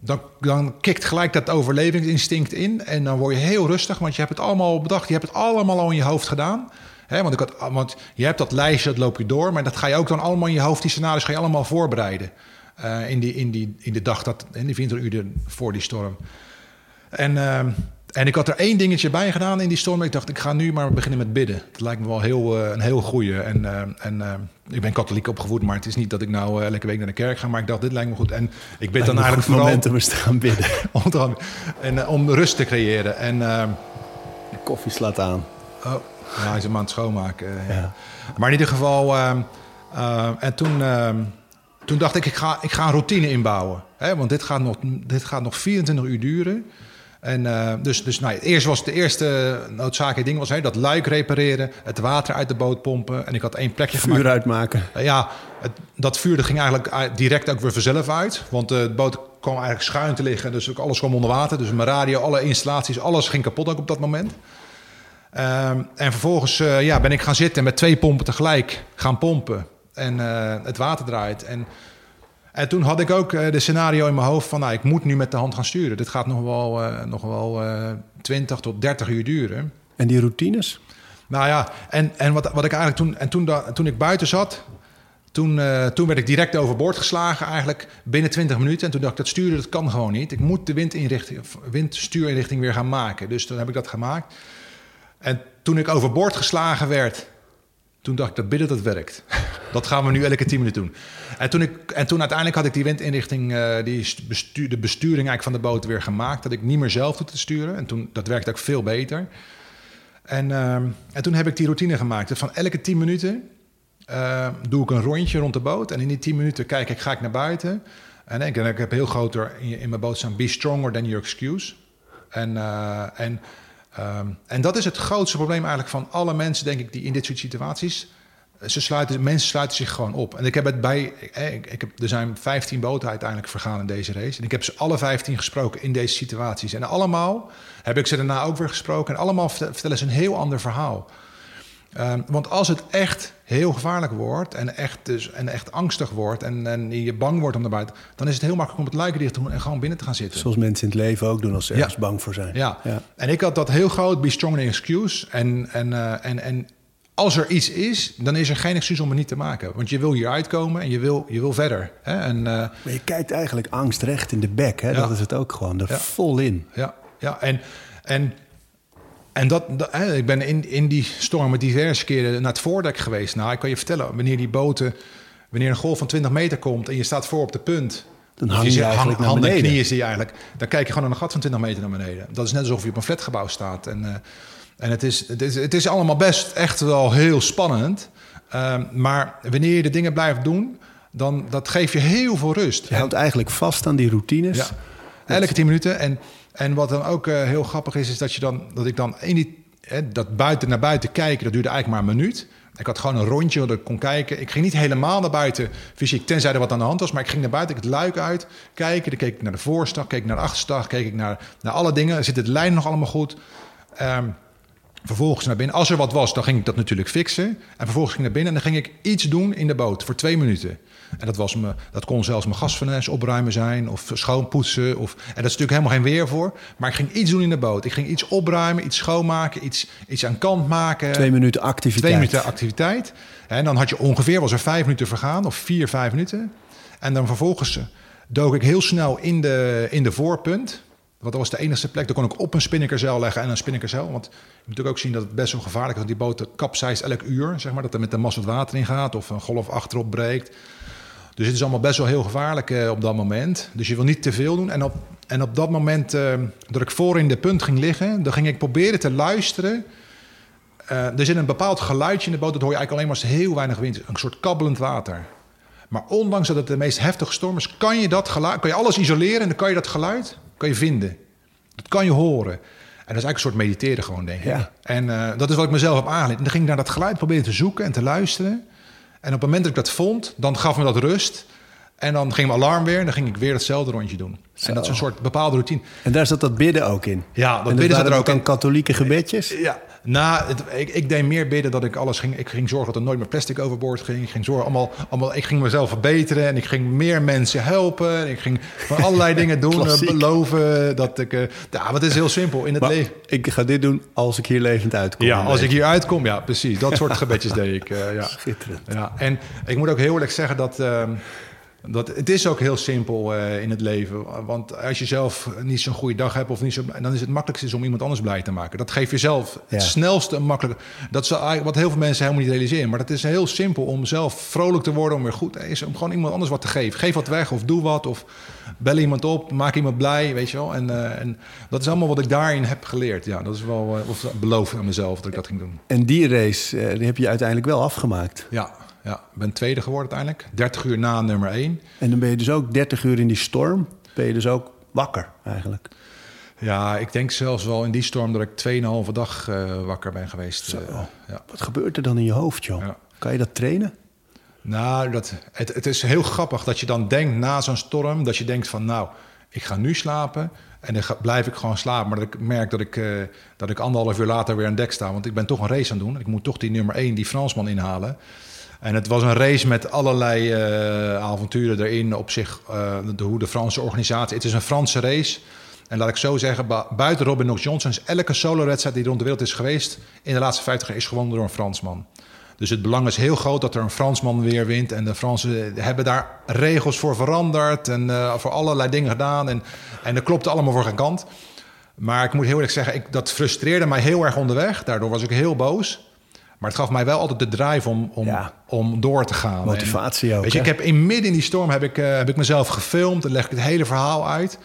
dan, dan kikt gelijk dat overlevingsinstinct in. En dan word je heel rustig, want je hebt het allemaal bedacht. Je hebt het allemaal al in je hoofd gedaan. He, want, ik had, want je hebt dat lijstje, dat loop je door. Maar dat ga je ook dan allemaal in je hoofd, die scenario's ga je allemaal voorbereiden. Uh, in, die, in, die, in de dag, dat, in die 24 uur voor die storm. En, uh, en ik had er één dingetje bij gedaan in die storm. Ik dacht, ik ga nu maar beginnen met bidden. Dat lijkt me wel heel, uh, een heel goeie. En, en ik ben katholiek opgevoed, maar het is niet dat ik nou elke week naar de kerk ga. Maar ik dacht, dit lijkt me goed. En ik ben dan eigenlijk vooral... moment om eens te gaan bidden. om, te, en, om rust te creëren. En, de koffie slaat aan. Oh, ja, hij is hem aan het schoonmaken. Ja. Maar in ieder geval... en toen toen dacht ik, ik ga, ik ga een routine inbouwen. Hè? Want dit gaat, nog, dit gaat nog 24 uur duren. En uh, dus, dus nou, eerst was de eerste noodzakelijke ding was hè, dat luik repareren, het water uit de boot pompen. En ik had één plekje vuur gemaakt. uitmaken. Ja, het, dat vuur dat ging eigenlijk direct ook weer vanzelf uit. Want de boot kwam eigenlijk schuin te liggen, dus ook alles kwam onder water. Dus mijn radio, alle installaties, alles ging kapot ook op dat moment. Ehm, en vervolgens ja, ben ik gaan zitten met twee pompen tegelijk gaan pompen en uh, het water draait. En, en toen had ik ook uh, de scenario in mijn hoofd van... Nou, ik moet nu met de hand gaan sturen. Dit gaat nog wel, nog wel 20 tot 30 uur duren. En die routines? Nou ja, en, en wat, wat ik eigenlijk toen... En toen, da, toen ik buiten zat... Toen, toen werd ik direct overboord geslagen, eigenlijk binnen 20 minuten. En toen dacht ik, dat sturen dat kan gewoon niet. Ik moet de windstuurinrichting weer gaan maken. Dus toen heb ik dat gemaakt. En toen ik overboord geslagen werd, toen dacht ik, dat bidden, dat werkt. dat gaan we nu elke tien minuten doen. En toen, ik, en toen uiteindelijk had ik die windinrichting, uh, die de besturing eigenlijk van de boot weer gemaakt. Dat ik niet meer zelf hoefde te sturen. En toen, dat werkte ook veel beter. En, uh, en toen heb ik die routine gemaakt. Dus van elke tien minuten uh, doe ik een rondje rond de boot. En in die tien minuten kijk ik, ga ik naar buiten. En denk ik, heb heel groter in, mijn boot staan... Be stronger than your excuse. En, uh, en Um, en dat is het grootste probleem eigenlijk van alle mensen, denk ik, die in dit soort situaties. Ze sluiten, mensen sluiten zich gewoon op. En ik heb het bij. Ik, ik heb, er zijn 15 boten uiteindelijk vergaan in deze race. En ik heb ze alle 15 gesproken in deze situaties. En allemaal heb ik ze daarna ook weer gesproken. En allemaal vertellen ze een heel ander verhaal. Um, want als het echt heel gevaarlijk wordt en echt, dus, en echt angstig wordt en, en je bang wordt om naar buiten, dan is het heel makkelijk om het luiken dicht te doen en gewoon binnen te gaan zitten. Zoals mensen in het leven ook doen als ze ergens bang voor zijn. Ja. ja. en ik had dat heel groot, be strong in excuse. En, en, uh, en, en als er iets is, dan is er geen excuus om het niet te maken. Want je wil hier uitkomen en je wil, je wil verder. Hè? En, uh, maar je kijkt eigenlijk angst recht in de bek, hè? Ja. dat is het ook gewoon, er vol in. Ja, ja. en... en en dat, dat, ik ben in, in die stormen diverse keren naar het voordek geweest. Nou, ik kan je vertellen, wanneer die boten, wanneer een golf van 20 meter komt en je staat voor op de punt. Dan hang je, je eigenlijk hang, handen en knieën zie je eigenlijk. Dan kijk je gewoon naar een gat van 20 meter naar beneden. Dat is net alsof je op een flatgebouw staat. En, uh, en het, is, het, is, het is allemaal best echt wel heel spannend. Uh, maar wanneer je de dingen blijft doen, dan dat geeft je heel veel rust. Je houdt eigenlijk vast aan die routines. Ja. Elke 10 minuten. En en wat dan ook uh, heel grappig is, is dat, je dan, dat ik dan in die, hè, dat buiten naar buiten kijken, dat duurde eigenlijk maar een minuut. Ik had gewoon een rondje dat ik kon kijken. Ik ging niet helemaal naar buiten fysiek, tenzij er wat aan de hand was. Maar ik ging naar buiten, ik het luik uit, kijken. Dan keek ik naar de voorstag, keek ik naar de achterstag, keek ik naar, naar alle dingen. Zit het lijn nog allemaal goed? Um, Vervolgens naar binnen. Als er wat was, dan ging ik dat natuurlijk fixen. En vervolgens ging ik naar binnen en dan ging ik iets doen in de boot voor twee minuten. En dat, was me, dat kon zelfs mijn gasfornuis opruimen zijn of schoonpoetsen. Of, en dat is natuurlijk helemaal geen weer voor. Maar ik ging iets doen in de boot. Ik ging iets opruimen, iets schoonmaken, iets, iets aan kant maken. Twee minuten activiteit. Twee minuten activiteit. En dan had je ongeveer, was er vijf minuten vergaan, of vier, vijf minuten. En dan vervolgens dook ik heel snel in de, in de voorpunt. Want dat was de enige plek. Daar kon ik op een spinnakerzeil leggen en een spinnakerzeil. Want je moet natuurlijk ook zien dat het best wel gevaarlijk is. Want die boot kapseist elk uur. Zeg maar, dat er met de mast wat water in gaat of een golf achterop breekt. Dus het is allemaal best wel heel gevaarlijk uh, op dat moment. Dus je wil niet te veel doen. En op, en op dat moment uh, dat ik voor in de punt ging liggen... dan ging ik proberen te luisteren. Uh, er zit een bepaald geluidje in de boot. Dat hoor je eigenlijk alleen maar als heel weinig wind. Een soort kabbelend water. Maar ondanks dat het de meest heftige storm is... kan je, dat geluid, kan je alles isoleren en dan kan je dat geluid kan je vinden. Dat kan je horen. En dat is eigenlijk een soort mediteren gewoon, denk ik. Ja. En uh, dat is wat ik mezelf heb aangeleerd. En dan ging ik naar dat geluid proberen te zoeken en te luisteren. En op het moment dat ik dat vond, dan gaf me dat rust. En dan ging mijn alarm weer en dan ging ik weer hetzelfde rondje doen. Zo. En dat is een soort bepaalde routine. En daar zat dat bidden ook in? Ja, dat en bidden zat er ook in. katholieke gebedjes? Ja, nou, het, ik, ik, deed meer bidden dat ik alles ging... Ik ging zorgen dat er nooit meer plastic overboord ging. Ik ging zorgen allemaal... allemaal ik ging mezelf verbeteren en ik ging meer mensen helpen. Ik ging van allerlei dingen doen. beloven dat ik... Uh, ja, wat is heel simpel in het leven. Ik ga dit doen als ik hier levend uitkom. Ja, als ik hier uitkom. Ja, precies. Dat soort gebedjes deed ik. Uh, ja. Schitterend. Ja, en ik moet ook heel eerlijk zeggen dat... Uh, dat, het is ook heel simpel uh, in het leven. Want als je zelf niet zo'n goede dag hebt, of niet zo, dan is het makkelijkste om iemand anders blij te maken. Dat geeft jezelf ja. het snelste en makkelijk. Dat is wat heel veel mensen helemaal niet realiseren. Maar het is heel simpel om zelf vrolijk te worden, om weer goed is om gewoon iemand anders wat te geven. Geef wat weg of doe wat. Of bel iemand op, maak iemand blij, weet je wel. En, uh, en dat is allemaal wat ik daarin heb geleerd. Ja, dat is wel uh, of beloofd aan mezelf dat ik dat ging doen. En die race, die heb je uiteindelijk wel afgemaakt. Ja, ja, ik ben tweede geworden uiteindelijk. 30 uur na nummer 1. En dan ben je dus ook 30 uur in die storm. Ben je dus ook wakker eigenlijk. Ja, ik denk zelfs wel in die storm dat ik 2,5 dag uh, wakker ben geweest. Uh, ja. Wat gebeurt er dan in je hoofd, joh? Ja. Kan je dat trainen? Nou, dat, het, het is heel grappig dat je dan denkt na zo'n storm... dat je denkt van nou, ik ga nu slapen... En dan ga, blijf ik gewoon slapen. Maar dat ik merk dat ik, uh, dat ik anderhalf uur later weer aan dek sta. Want ik ben toch een race aan het doen. Ik moet toch die nummer 1, die Fransman, inhalen. En het was een race met allerlei uh, avonturen erin op zich. De, hoe de Franse organisatie. Het is een Franse race. En laat ik zo zeggen, buiten Robin Knox Johnson is elke solo-wedstrijd die rond de wereld is geweest in de laatste 50 jaar is gewonnen door een Fransman. Dus het belang is heel groot dat er een Fransman weer wint. En de Fransen hebben daar regels voor veranderd en uh, voor allerlei dingen gedaan. En, en dat klopte allemaal voor geen kant. Maar ik moet heel eerlijk zeggen, ik, dat frustreerde mij heel erg onderweg. Daardoor was ik heel boos. Maar het gaf mij wel altijd de drive om, om, ja. om door te gaan. Motivatie en, ook. Weet je, ik heb in midden in die storm heb ik, uh, heb ik mezelf gefilmd. Dan leg ik het hele verhaal uit.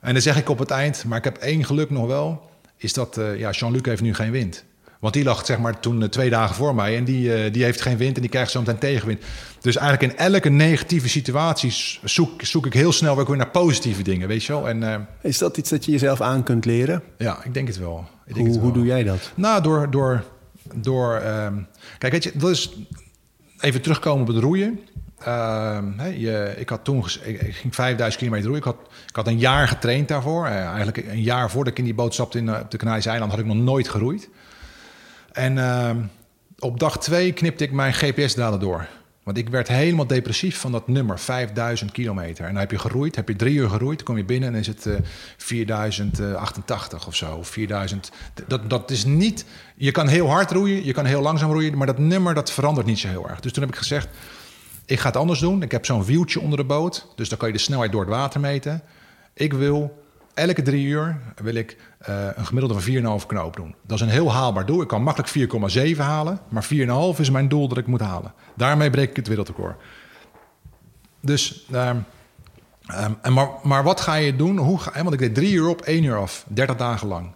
En dan zeg ik op het eind, maar ik heb één geluk nog wel. Is dat uh, ja, Jean-Luc heeft nu geen wind. Want die lag zeg maar toen uh, twee dagen voor mij. En die, die heeft geen wind en die krijgt zo meteen tegenwind. Dus eigenlijk in elke negatieve situatie zoek, zoek ik heel snel weer naar positieve dingen. Weet je wel? En, is dat iets dat je jezelf aan kunt leren? Ja, ik denk het wel. Ik denk hoe, het wel. hoe doe jij dat? Nou, door... door door. Um, kijk, dat is even terugkomen op het roeien. Hey, je, ik had toen ik, ging 5000 kilometer roeien. Ik had, ik had een jaar getraind daarvoor. Uh, eigenlijk een jaar voordat ik in die boot stapte in, op de Canarische eiland had ik nog nooit geroeid. En uh, op dag twee knipte ik mijn GPS-dalen door. Want ik werd helemaal depressief van dat nummer, 5000 kilometer. En dan heb je geroeid, heb je drie uur geroeid, kom je binnen en is het uh, 4088 of zo. Of 4000. Dat, dat is niet. Je kan heel hard roeien, je kan heel langzaam roeien, maar dat nummer dat verandert niet zo heel erg. Dus toen heb ik gezegd: ik ga het anders doen. Ik heb zo'n wieltje onder de boot, dus dan kan je de snelheid door het water meten. Ik wil elke drie uur wil ik uh, een gemiddelde van 4,5 knoop doen. Dat is een heel haalbaar doel. Ik kan makkelijk 4,7 halen, maar 4,5 is mijn doel dat ik moet halen. Daarmee breek ik het wereldrecord. Dus, um, um, en maar, maar wat ga je doen? Hoe ga, want ik deed drie uur op, één uur af, 30 dagen lang.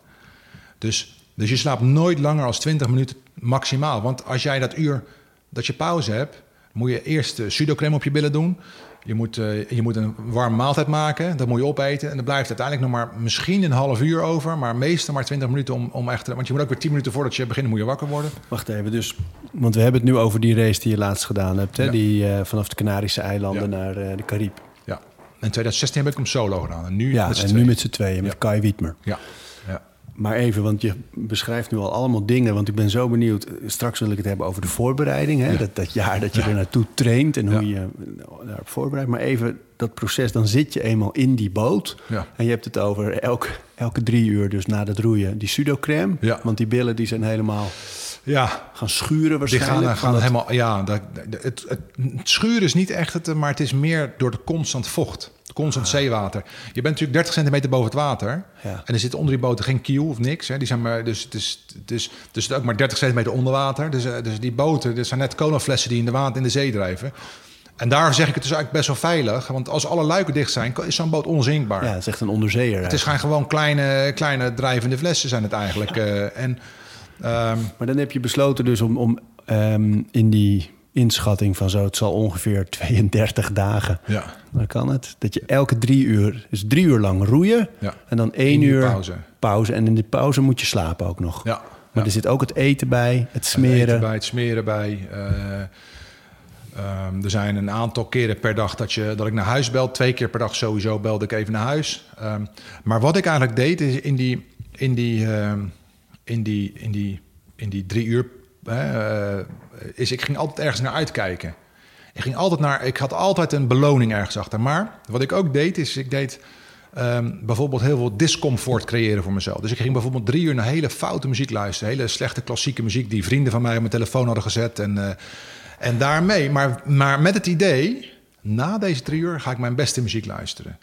Dus, dus je slaapt nooit langer dan 20 minuten maximaal. Want als jij dat uur dat je pauze hebt, moet je eerst de pseudocreme op je billen doen. Je moet, uh, je moet een warme maaltijd maken, dat moet je opeten. En dan blijft uiteindelijk nog maar misschien een half uur over, maar meestal maar 20 minuten om, om echt. Want je moet ook weer 10 minuten voordat je begint, moet je wakker worden. Wacht even, dus. Want we hebben het nu over die race die je laatst gedaan hebt, hè? Ja. Die uh, vanaf de Canarische eilanden ja. naar uh, de Caribe. Ja, in 2016 heb ik hem solo gedaan. En nu ja, met en nu met z'n tweeën, met Kai Wietmer. Ja. Maar even, want je beschrijft nu al allemaal dingen. Want ik ben zo benieuwd. Straks wil ik het hebben over de voorbereiding. Hè? Dat, dat jaar dat je er naartoe traint en hoe je daarop voorbereidt. Maar even dat proces, dan zit je eenmaal in die boot. Ja. En je hebt het over elke, elke drie uur, dus na het roeien, die pseudocreme. Ja. Want die billen die zijn helemaal Ja, gaan schuren die waarschijnlijk. gaan, gaan dat- helemaal... Ja, dat, het, het, het schuren is niet echt het, maar het is meer door de constant vocht. Constant zeewater. Je bent natuurlijk 30 centimeter boven het water. Ja. En er zit onder die boten geen kiel of niks. Hè. Die zijn maar, dus, het is, dus het is ook maar 30 centimeter onder water. Dus, eh, dus die boten, dat zijn net colaflessen die in de, water, in de zee drijven. En daar zeg ik het dus eigenlijk best wel veilig. Want als alle luiken dicht zijn, is zo'n boot onzinkbaar. Ja, het is echt een onderzeeër. Het is gaan gewoon kleine, kleine drijvende flessen zijn het eigenlijk. eh, en ehm, Maar dan heb je besloten dus om, om ehm, in die inschatting van zo... het zal ongeveer 32 dagen... ja, Dan kan het. Dat je elke drie uur, dus drie uur lang roeien. Ja. En dan één uur pauze. pauze. En in de pauze moet je slapen ook nog. ja. Maar ja. er zit ook het eten bij, het Het smeren. eten bij, het smeren bij. eh, ehm, er zijn een aantal keren per dag dat, je, dat ik naar huis bel. Twee keer per dag sowieso belde ik even naar huis. Ehm, maar wat ik eigenlijk deed is in die, in die, ehm, in die, in die, in die drie uur... eh, is ik ging altijd ergens naar uitkijken. Ik ging altijd naar... Ik had altijd een beloning ergens achter. Maar wat ik ook deed is... Ik deed ehm, bijvoorbeeld heel veel discomfort creëren voor mezelf. Dus ik ging bijvoorbeeld drie uur naar hele foute muziek luisteren. Hele slechte klassieke muziek die vrienden van mij op mijn telefoon hadden gezet. En, eh, en daarmee, maar, maar met het idee... Na deze drie uur ga ik mijn beste muziek luisteren.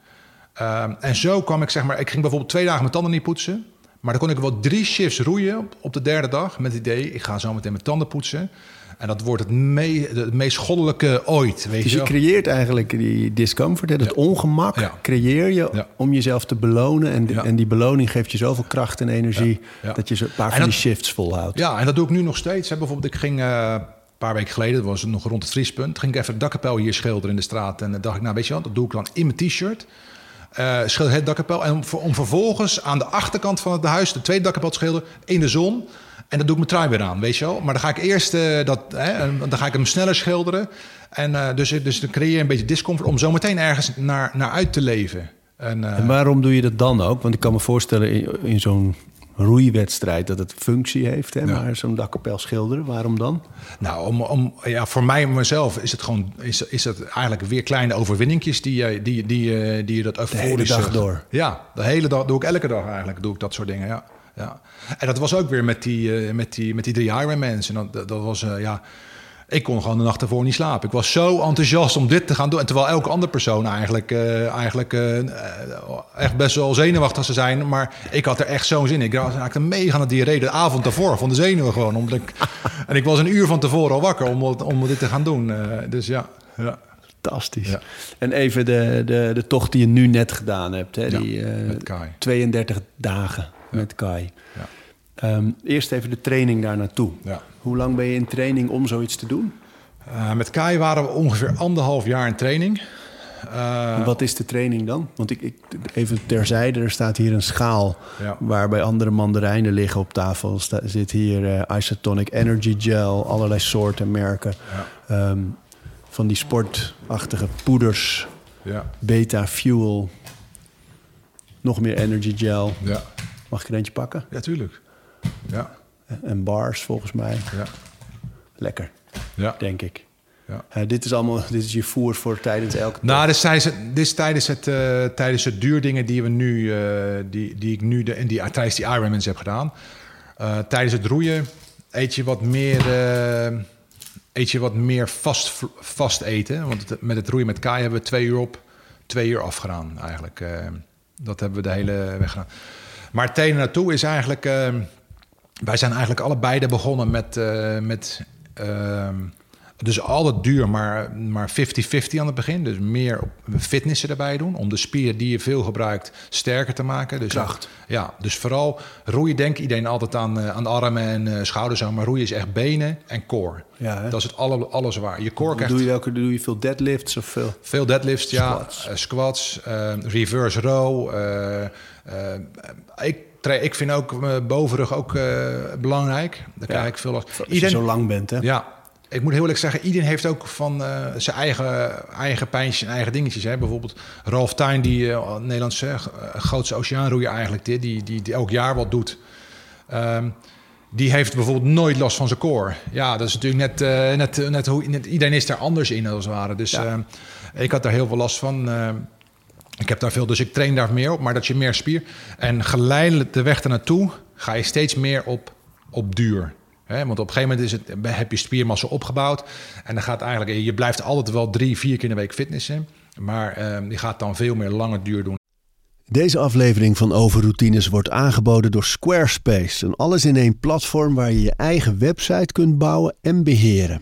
Ehm, en zo kwam ik, zeg maar... Ik ging bijvoorbeeld twee dagen mijn tanden niet poetsen. Maar dan kon ik wel drie shifts roeien op, de derde dag. Met het idee, ik ga zo meteen mijn tanden poetsen. En dat wordt het, me- het meest goddelijke ooit, weet Dus je creëert eigenlijk die discomfort, hè, dat ongemak Ja. creëer je Ja. om jezelf te belonen. En, en die beloning geeft je zoveel kracht en energie dat je een paar En van dat- die shifts volhoudt. Ja, en dat doe ik nu nog steeds. Hè. Bijvoorbeeld, ik ging eh, een paar weken geleden, dat was het nog rond het vriespunt, ging ik even het dakkapel hier schilderen in de straat. En dan dacht ik, nou weet je wat, dat doe ik dan in mijn t-shirt. Eh schilder het dakkapel. En om, om vervolgens aan de achterkant van het huis de tweede dakkapel te schilderen in de zon. En dan doe ik mijn trui weer aan, weet je wel. Maar dan ga ik eerst eh, dat, hè, dan ga ik hem sneller schilderen. En eh, dus, dus dan creëer je een beetje discomfort om zo meteen ergens naar, naar uit te leven. En, En waarom doe je dat dan ook? Want ik kan me voorstellen in, in zo'n roeiwedstrijd dat het functie heeft. Hè? Ja. Maar zo'n dakkapel schilderen, waarom dan? Nou, om, om, ja, voor mij en mezelf is het gewoon is, is het eigenlijk weer kleine overwinningjes die, je- die, die, eh, die je dat hele euforische- dag door. Ja, de hele dag doe ik elke dag eigenlijk doe ik dat soort dingen. Ja, ja. En dat was ook weer met die, eh, met die, met die drie Ironmans. En dat, dat, dat was eh, ja. Ik kon gewoon de nacht ervoor niet slapen. Ik was zo enthousiast om dit te gaan doen. En terwijl elke andere persoon eigenlijk, eh, eigenlijk eh, echt best wel zenuwachtig zou zijn. Maar ik had er echt zo'n zin in. Ik raakte mega aan diarree de avond ervoor van de zenuwen gewoon. Omdat ik, en ik was een uur van tevoren al wakker om, om dit te gaan doen. Eh, dus ja, ja. Fantastisch. Ja. En even de, de, de tocht die je nu net gedaan hebt. Hè? Die eh, met Kai. 32 dagen met Kai. Ja. Ehm, eerst even de training daar naartoe. Ja. Hoe lang ben je in training om zoiets te doen? Eh, met Kai waren we ongeveer anderhalf jaar in training. Eh, wat is de training dan? Want ik, ik, even terzijde, er staat hier een schaal... Ja. waarbij andere mandarijnen liggen op tafel. Er sta- zit hier eh, Isotonic Energy Gel, allerlei soorten, merken. Ehm, van die sportachtige poeders, ja, Beta Fuel... nog meer Energy Gel. ja, Mag ik er eentje pakken? ja, tuurlijk. Ja, En bars, volgens mij. ja, Lekker, ja. denk ik. ja. Dit is allemaal dit is je voer voor tijdens elke Nou, dit is dit is tijdens het, eh, tijdens het duurdingen die we nu, eh, die, die ik nu de, en die, tijdens die Ironmans heb gedaan. Eh, tijdens het roeien eet je wat meer, eet je wat meer vast, vast eten. Want het- met het roeien met Kai hebben we twee uur op, twee uur afgedaan eigenlijk. Dat hebben we de hele weg gedaan. Maar het naartoe is eigenlijk... wij zijn eigenlijk allebei begonnen met... eh, met ehm, dus altijd duur, maar maar 50-50 aan het begin. Dus meer op fitnessen erbij doen. Om de spieren die je veel gebruikt sterker te maken. Dus Kracht. Ja, dus vooral roeien denkt iedereen altijd aan, eh, aan armen en eh, schouders. Maar roeien is echt benen en core. Ja, hè? dat is het alle, alles waar. Je core krijgt Doe je, welke, doe je veel deadlifts of veel? veel deadlifts, ja. Squats. squats, reverse row. ik, ik vind ook mijn bovenrug ook eh, belangrijk. Daar krijg ik veel last. Als je zo lang bent, hè? Ja, ik moet heel eerlijk zeggen, iedereen heeft ook van eh, zijn eigen, eigen pijntjes en eigen dingetjes. Hè. Bijvoorbeeld Ralf Tuin, die uh, Nederlandse uh, grootste oceaanroeier eigenlijk, die, die, die, die elk jaar wat doet. Ehm, die heeft bijvoorbeeld nooit last van zijn core. Ja, dat is natuurlijk net, net, net hoe net, iedereen is daar anders in als het ware. Dus ja. uh, ik had daar heel veel last van. Ik heb daar veel, dus ik train daar meer op, maar dat je meer spier. En geleidelijk de weg ernaartoe ga je steeds meer op, op duur. Want op een gegeven moment is het, heb je spiermassa opgebouwd. En dan gaat eigenlijk, je blijft altijd wel drie, vier keer in de week fitnessen. Maar uh, je gaat dan veel meer lange duur doen. Deze aflevering van Overroutines wordt aangeboden door Squarespace. Een alles-in-één platform waar je je eigen website kunt bouwen en beheren.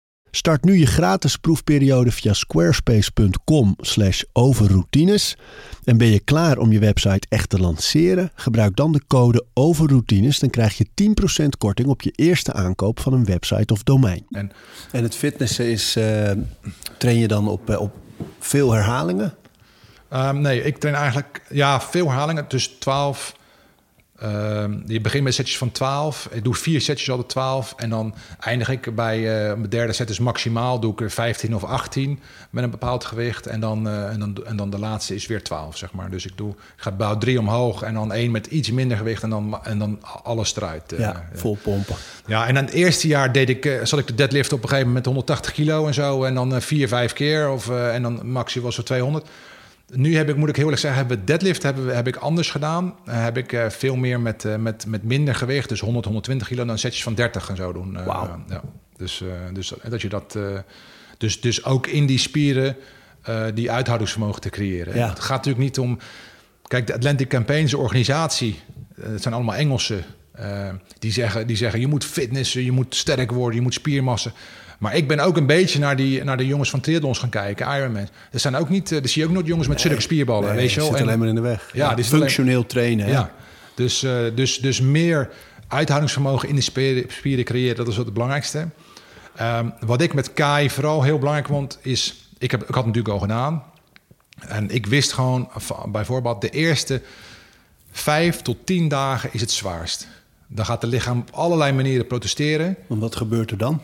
Start nu je gratis proefperiode via squarespace.com/overroutines. En ben je klaar om je website echt te lanceren? Gebruik dan de code overroutines. Dan krijg je 10% korting op je eerste aankoop van een website of domein. En, en het fitnessen is, uh, train je dan op, op veel herhalingen? Um, nee, ik train eigenlijk ja, veel herhalingen, tussen 12 Uh, je begint met setjes van 12. Ik doe vier setjes altijd 12. En dan eindig ik bij uh, mijn derde set is maximaal. Doe ik er 15 of 18 met een bepaald gewicht. En dan, uh, en dan, en dan de laatste is weer 12, zeg maar. Dus ik, doe, ik ga bouw drie omhoog en dan één met iets minder gewicht. En dan, en dan alles eruit. ja, vol pompen. Ja, en dan het eerste jaar deed ik, zat ik de deadlift op een gegeven moment met 180 kilo en zo. En dan vier, vijf keer. Of, en dan maxi was zo 200. Nu heb ik, moet ik heel eerlijk zeggen, hebben deadlift hebben, heb ik anders gedaan. Uh, heb ik uh, veel meer met, uh, met, met minder gewicht, dus 100, 120 kilo, dan setjes van 30 en zo doen. Wow. ja. Dus, dus dat je dat. dus, dus ook in die spieren die uithoudingsvermogen te creëren. Ja. Het gaat natuurlijk niet om. Kijk, de Atlantic Campaigns, de organisatie, het zijn allemaal Engelsen. die, zeggen, die zeggen: je moet fitnessen, je moet sterk worden, je moet spiermassa. Maar ik ben ook een beetje naar, die, naar de jongens van triathlons gaan kijken, Ironman. Er zijn ook niet, er zie je ook nooit jongens met nee, zulke spierballen, nee, weet je wel. zit en, alleen maar in de weg. Ja, ja die functioneel alleen, trainen. Hè? Ja, dus, uh, dus, dus meer uithoudingsvermogen in de spieren, spieren creëren, dat is wat het belangrijkste. Um, wat ik met Kai vooral heel belangrijk vond, is... Ik, heb, ik had natuurlijk al gedaan. En ik wist gewoon, bijvoorbeeld, de eerste vijf tot tien dagen is het zwaarst. Dan gaat het lichaam op allerlei manieren protesteren. En wat gebeurt er dan?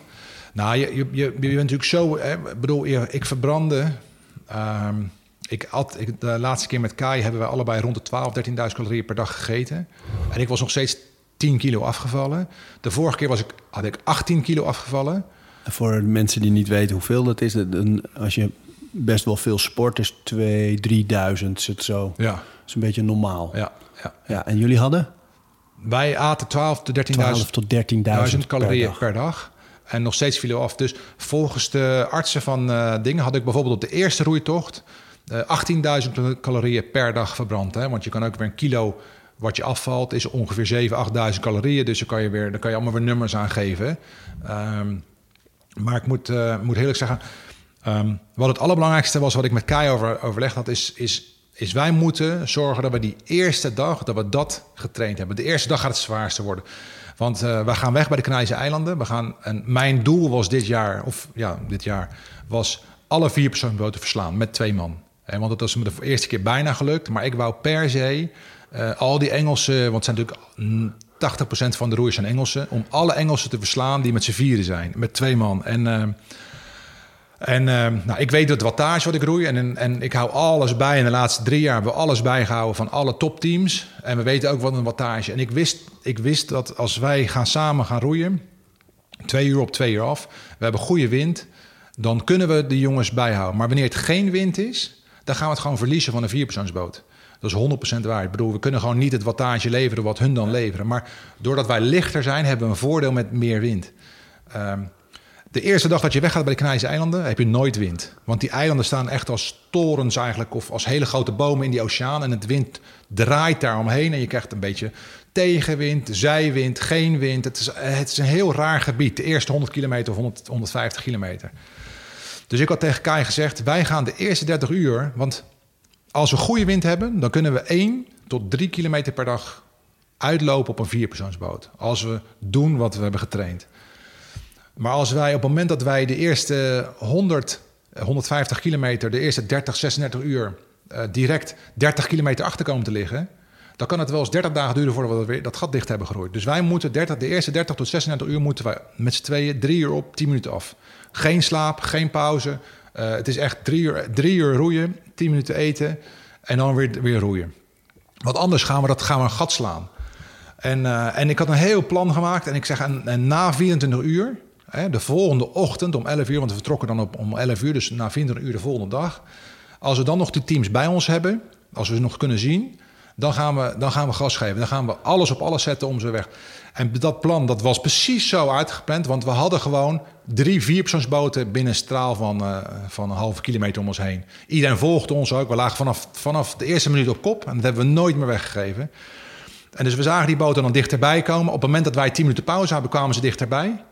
Nou, je, je, je, je bent natuurlijk zo... Hè, bedoel, ik verbrandde... Um, ik at, ik, de laatste keer met Kai hebben we allebei rond de 12, 13.000 calorieën per dag gegeten. En ik was nog steeds 10 kilo afgevallen. De vorige keer was ik, had ik 18 kilo afgevallen. En voor mensen die niet weten hoeveel dat is... Dan, als je best wel veel sport is 2, 3.000 is het zo. Ja. Dat is een beetje normaal. Ja, ja. ja en jullie hadden? Wij aten 12 tot 13.000 12 tot 13.000 calorieën per dag. per dag. En nog steeds viel af. Dus volgens de artsen van uh, dingen had ik bijvoorbeeld op de eerste roeitocht uh, 18.000 calorieën per dag verbrand. Hè? Want je kan ook weer een kilo wat je afvalt, is ongeveer 7.000, 8.000 calorieën. Dus dan kan je, weer, dan kan je allemaal weer nummers aangeven. Um, maar ik moet, uh, moet eerlijk zeggen, um, wat het allerbelangrijkste was wat ik met Kai over, overlegd had, is, is, is wij moeten zorgen dat we die eerste dag, dat we dat getraind hebben. De eerste dag gaat het zwaarste worden. Want uh, we gaan weg bij de Canarische eilanden. We gaan, en mijn doel was dit jaar, of ja, dit jaar, was alle vier persoonsboten verslaan met twee man. Want dat was me de eerste keer bijna gelukt. Maar ik wou per se uh, al die Engelsen, want het zijn natuurlijk 80% van de roeiers zijn Engelsen, om alle Engelsen te verslaan die met z'n vieren zijn, met twee man. En, uh, en uh, nou, ik weet het wattage wat ik roei en, en ik hou alles bij. In de laatste drie jaar hebben we alles bijgehouden van alle topteams. En we weten ook wat een wattage. En ik wist, ik wist dat als wij gaan samen gaan roeien, twee uur op, twee uur af, we hebben goede wind, dan kunnen we de jongens bijhouden. Maar wanneer het geen wind is, dan gaan we het gewoon verliezen van een vierpersoonsboot. Dat is 100% waar. Ik bedoel, we kunnen gewoon niet het wattage leveren wat hun dan leveren. Maar doordat wij lichter zijn, hebben we een voordeel met meer wind. Um, de eerste dag dat je weggaat bij de Canarische eilanden, heb je nooit wind. Want die eilanden staan echt als torens eigenlijk, of als hele grote bomen in die oceaan. En het wind draait daar omheen en je krijgt een beetje tegenwind, zijwind, geen wind. Het is, het is een heel raar gebied, de eerste 100 kilometer of 100, 150 kilometer. Dus ik had tegen Kai gezegd, wij gaan de eerste 30 uur... want als we goede wind hebben, dan kunnen we 1 tot 3 kilometer per dag uitlopen op een vierpersoonsboot. Als we doen wat we hebben getraind. Maar als wij op het moment dat wij de eerste 100, 150 kilometer, de eerste 30, 36 uur uh, direct 30 kilometer achter komen te liggen, dan kan het wel eens 30 dagen duren voordat we weer dat gat dicht hebben geroeid. Dus wij moeten 30, de eerste 30 tot 36 uur moeten wij met z'n tweeën drie uur op, 10 minuten af. Geen slaap, geen pauze. Uh, het is echt drie uur, drie uur roeien, 10 minuten eten en dan weer, weer roeien. Want anders gaan we dat gaan we een gat slaan. En, en ik had een heel plan gemaakt. En ik zeg, en, na 24 uur, de volgende ochtend om 11 uur, want we vertrokken dan op, om 11 uur, dus na 24 uur de volgende dag. Als we dan nog die teams bij ons hebben, als we ze nog kunnen zien, dan gaan we, dan gaan we gas geven. Dan gaan we alles op alles zetten om ze weg. En dat plan dat was precies zo uitgepland, want we hadden gewoon drie vierpersoonsboten binnen een straal van, uh, van een halve kilometer om ons heen. Iedereen volgde ons ook. We lagen vanaf, vanaf de eerste minuut op kop en dat hebben we nooit meer weggegeven. En dus we zagen die boten dan dichterbij komen. Op het moment dat wij tien minuten pauze hadden, kwamen ze dichterbij.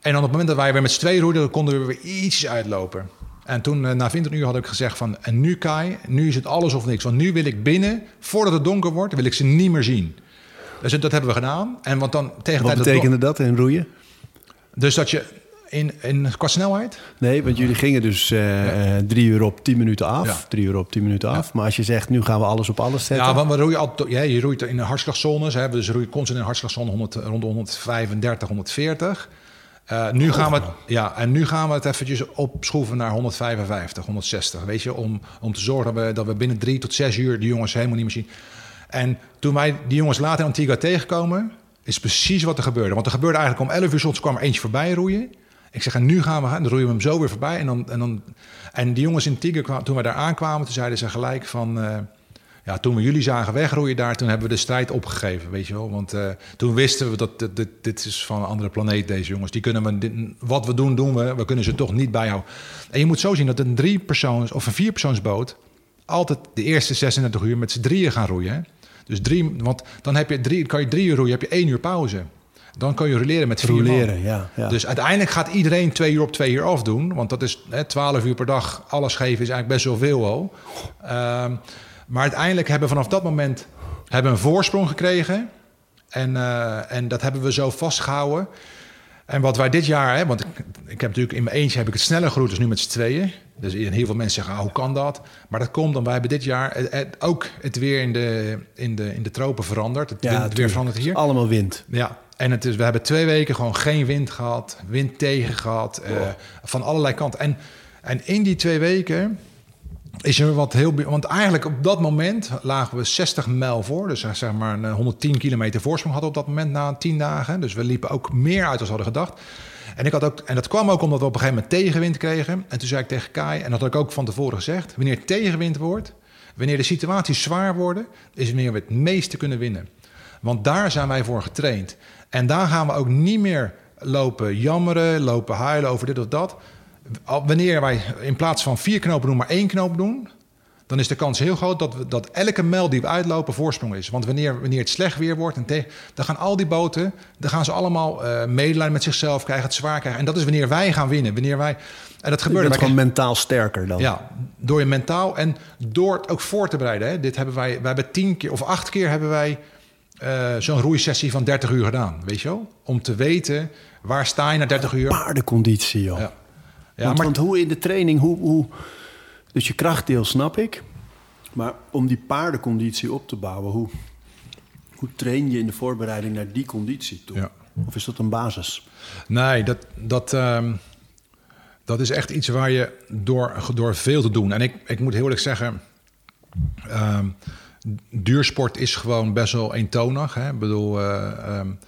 En dan op het moment dat wij weer met z'n tweeën roeiden, konden we weer iets uitlopen. En toen, na 20 uur, had ik gezegd van... en nu Kai, nu is het alles of niks. Want nu wil ik binnen, voordat het donker wordt, wil ik ze niet meer zien. Dus dat hebben we gedaan. En want dan tegen Wat betekende dat in roeien? Dus dat je in, in, qua snelheid? Nee, want jullie gingen dus uh, ja. drie uur op tien minuten af. Ja. Drie uur op tien minuten af. Ja. Maar als je zegt, nu gaan we alles op alles zetten. Ja, want we roeien altijd, ja, je roeit in de hartslagzones. Hè, dus roeien constant in de hartslagzone 100, rond de 135, 140. Uh, nu gaan we het, ja, en nu gaan we het eventjes opschroeven naar 155, 160. Weet je, om, om te zorgen dat we, dat we binnen drie tot zes uur die jongens helemaal niet meer zien. En toen wij die jongens later in Antigua tegenkomen, is precies wat er gebeurde. Want er gebeurde eigenlijk om 11 uur soms kwam er eentje voorbij roeien. Ik zeg, en nu gaan we gaan. Dan roeien we hem zo weer voorbij. En, dan, en, dan, en die jongens in Tiger, toen we daar aankwamen, toen zeiden ze gelijk van... Uh, ja, toen we jullie zagen wegroeien daar, toen hebben we de strijd opgegeven, weet je wel. Want uh, toen wisten we dat dit, dit, dit, is van een andere planeet, deze jongens. Die kunnen we, dit, wat we doen, doen we. We kunnen ze toch niet bijhouden. En je moet zo zien dat een drie persoons of een vier persoonsboot altijd de eerste 36 uur met z'n drieën gaan roeien. Hè? Dus drie, want dan heb je drie, kan je drie uur roeien, heb je één uur pauze. Dan kan je roleren met vier roleren, ja, ja, Dus uiteindelijk gaat iedereen twee uur op twee uur afdoen. Want dat is hè, 12 uur per dag. Alles geven is eigenlijk best wel veel al. Um, maar uiteindelijk hebben we vanaf dat moment hebben een voorsprong gekregen. En, uh, en dat hebben we zo vastgehouden. En wat wij dit jaar, hè, want ik, ik heb natuurlijk in mijn eentje heb ik het sneller geroeid dus nu met z'n tweeën. Dus heel veel mensen zeggen, ah, hoe kan dat? Maar dat komt dan, wij hebben dit jaar het, het, ook het weer in de, in, de, in de tropen veranderd. Het, ja, wind, het weer verandert hier. Allemaal wind. Ja, en het is, we hebben twee weken gewoon geen wind gehad, wind tegen gehad, oh. uh, van allerlei kanten. En, en in die twee weken is er wat heel... Want eigenlijk op dat moment lagen we 60 mijl voor. Dus zeg maar een 110 kilometer voorsprong hadden op dat moment na 10 dagen. Dus we liepen ook meer uit dan we hadden gedacht. En, ik had ook, en dat kwam ook omdat we op een gegeven moment tegenwind kregen. En toen zei ik tegen Kai, en dat had ik ook van tevoren gezegd... wanneer tegenwind wordt, wanneer de situaties zwaar worden... is wanneer we het meeste kunnen winnen. Want daar zijn wij voor getraind. En daar gaan we ook niet meer lopen jammeren, lopen huilen over dit of dat. Wanneer wij in plaats van vier knopen doen, maar één knoop doen, dan is de kans heel groot dat, we, dat elke mijl die we uitlopen voorsprong is. Want wanneer, wanneer het slecht weer wordt, en tegen, dan gaan al die boten, dan gaan ze allemaal uh, medelijden met zichzelf krijgen, het zwaar krijgen. En dat is wanneer wij gaan winnen. Wanneer wij, en dat gebeurt. gewoon mentaal sterker dan. Ja, door je mentaal en door het ook voor te bereiden. Hè. Dit hebben wij, wij hebben tien keer of acht keer hebben wij uh, zo'n roeisessie van 30 uur gedaan, weet je wel? Om te weten waar sta je na 30 uur. Paardenconditie, joh. Ja. Ja, want, maar... want hoe in de training, hoe, hoe, dus je krachtdeel snap ik, maar om die paardenconditie op te bouwen, hoe, hoe train je in de voorbereiding naar die conditie toe? Ja. Of is dat een basis? Nee, dat, dat, um, dat is echt iets waar je door, door veel te doen. En ik, ik moet heel eerlijk zeggen, um, duursport is gewoon best wel eentonig. Hè? Ik bedoel, uh, um,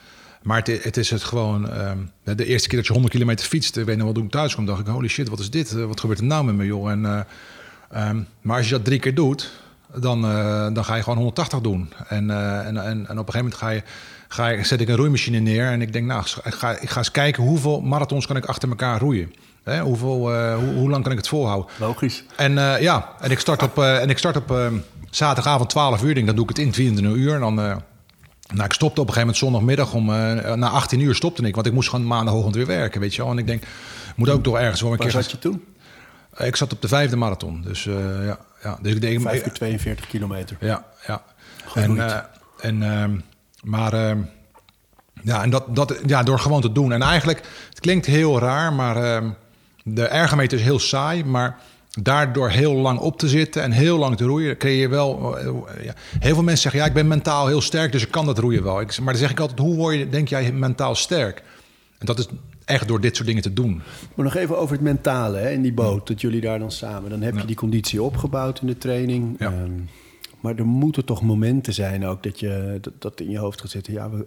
maar het, het, is het gewoon. Um, de eerste keer dat je 100 kilometer fietst, weet je wat toen ik thuis kwam, dacht ik: holy shit, wat is dit? Wat gebeurt er nou met me, joh? En, uh, um, maar als je dat drie keer doet, dan, uh, dan ga je gewoon 180 doen. En, uh, en, en, en, op een gegeven moment ga je, ga je, zet ik een roeimachine neer en ik denk: nou, ik ga, ik ga eens kijken hoeveel marathons kan ik achter elkaar roeien. Hè, hoeveel, hoe, hoe, lang kan ik het volhouden? Logisch. En ja, en ik start op, en ik start op zaterdagavond 12 uur. Denk, dan doe ik het in 24 uur. En dan, nou, ik stopte op een gegeven moment zondagmiddag om na 18 uur stopte ik, want ik moest gewoon maandagochtend weer werken, weet je wel. En ik denk, moet ook toch ergens wel een Waar keer. zat je toen? Ik zat op de vijfde marathon. Dus ja, ja. Dus ik denk, 5 keer 42 kilometer. Ja, ja. En, en, ehm, maar ehm, ja, en dat, dat, ja, door gewoon te doen. En eigenlijk, het klinkt heel raar, maar ehm, de ergometer is heel saai. Maar daardoor heel lang op te zitten en heel lang te roeien, creëer je wel. Eh, ja. Heel veel mensen zeggen: ja, ik ben mentaal heel sterk, dus ik kan dat roeien wel. Ik, maar dan zeg ik altijd: hoe word je, denk jij, mentaal sterk? En dat is echt door dit soort dingen te doen. Maar nog even over het mentale hè, in die boot, dat jullie daar dan samen. Dan heb je die conditie opgebouwd in de training. Ja. Ehm, maar er moeten toch momenten zijn ook dat je dat, dat in je hoofd gaat zitten. Ja, we,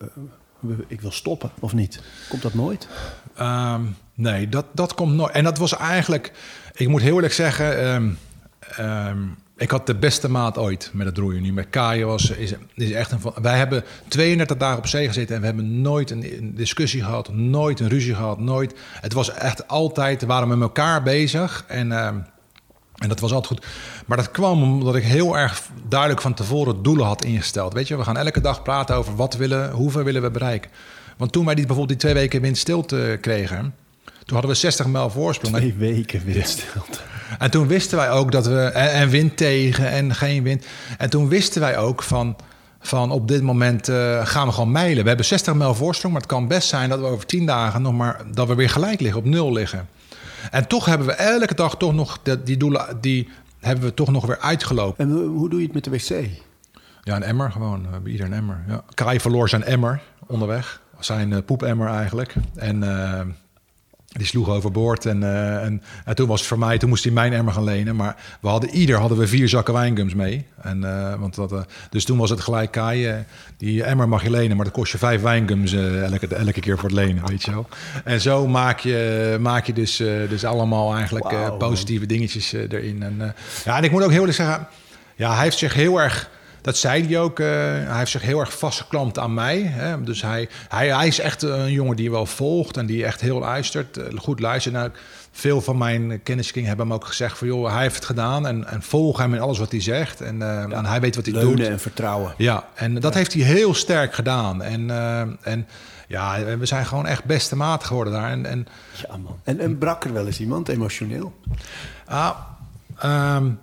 we, ik wil stoppen of niet. Komt dat nooit? Ehm, nee, dat, dat komt nooit. En dat was eigenlijk, ik moet heel eerlijk zeggen. Ehm, ehm, ik had de beste maat ooit met het roeien nu. Met Kaaien was is, is echt een. Wij hebben 32 dagen op zee gezeten en we hebben nooit een, discussie gehad, nooit een ruzie gehad, nooit. Het was echt altijd, we met elkaar bezig en en dat was altijd goed. Maar dat kwam omdat ik heel erg duidelijk van tevoren doelen had ingesteld. Weet je, we gaan elke dag praten over wat willen, hoeveel willen we bereiken. Want toen wij die, bijvoorbeeld die twee weken windstilte kregen, toen hadden we 60 mijl voorsprong. Twee weken windstilte. En toen wisten wij ook dat we. En, wind tegen en geen wind. En toen wisten wij ook van. Van op dit moment uh, gaan we gewoon mijlen. We hebben 60 mijl voorsprong, maar het kan best zijn dat we over 10 dagen nog maar dat we weer gelijk liggen, op nul liggen. En toch hebben we elke dag toch nog die doelen, die hebben we toch nog weer uitgelopen. En hoe doe je het met de wc? Ja, een emmer gewoon. We hebben ieder een emmer. Ja. Kai verloor zijn emmer onderweg. Zijn uh, poepemmer eigenlijk. En uh, die sloeg overboord. En, uh, en, en, toen was het voor mij, toen moest hij mijn emmer gaan lenen. Maar we hadden ieder hadden we vier zakken wijngums mee. En, uh, want dat, uh, dus toen was het gelijk Kai, die emmer mag je lenen, maar dat kost je vijf wijngums elke, elke keer voor het lenen, weet je wel. En zo maak je, maak je dus, dus allemaal eigenlijk wow, positieve dingetjes erin. En, ja, en ik moet ook heel eerlijk zeggen, ja, hij heeft zich heel erg dat zei hij ook. Uh, hij heeft zich heel erg vastgeklampt aan mij. Hè? Dus hij, hij, hij is echt een jongen die wel volgt en die echt heel luistert. Eh, goed luistert. Nou, veel van mijn kenniskring hebben hem ook gezegd van... joh, hij heeft het gedaan en, en volg hem in alles wat hij zegt. En, uh, en hij weet wat hij doet. en vertrouwen. Ja, en dat heeft hij heel sterk gedaan. En, uh, en ja, we zijn gewoon echt beste maat geworden daar. En, en, ja, man. En, en brak er wel eens iemand emotioneel? Ah, um,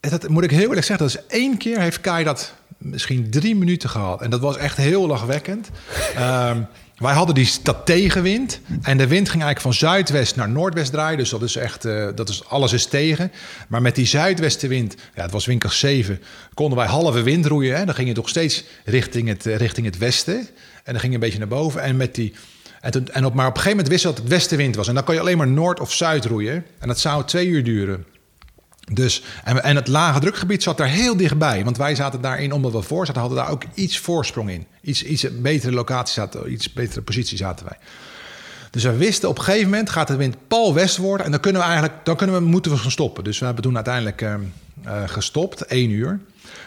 dat moet ik heel eerlijk zeggen, dat is één keer heeft Kai dat misschien drie minuten gehad. En dat was echt heel lachwekkend. um, wij hadden die, dat tegenwind. En de wind ging eigenlijk van zuidwest naar noordwest draaien. Dus dat is echt, uh, dat is, alles is tegen. Maar met die zuidwestenwind, ja, het was winkel 7, konden wij halve wind roeien. Hè. Dan ging je toch steeds richting het, uh, richting het westen. En dan ging je een beetje naar boven. En met die. En, toen, en op, maar op een gegeven moment wist je dat het westenwind was. En dan kon je alleen maar noord of zuid roeien. En dat zou twee uur duren. Dus, en, en, het lage drukgebied zat daar heel dichtbij. Want wij zaten daarin, omdat we voor zaten, hadden daar ook iets voorsprong in. Iets, iets betere locatie zaten, iets betere positie zaten wij. Dus we wisten op een gegeven moment gaat de wind pal west worden. En dan kunnen we eigenlijk, dan kunnen we, moeten we gaan stoppen. Dus we hebben toen uiteindelijk uh, uh, gestopt, één uur.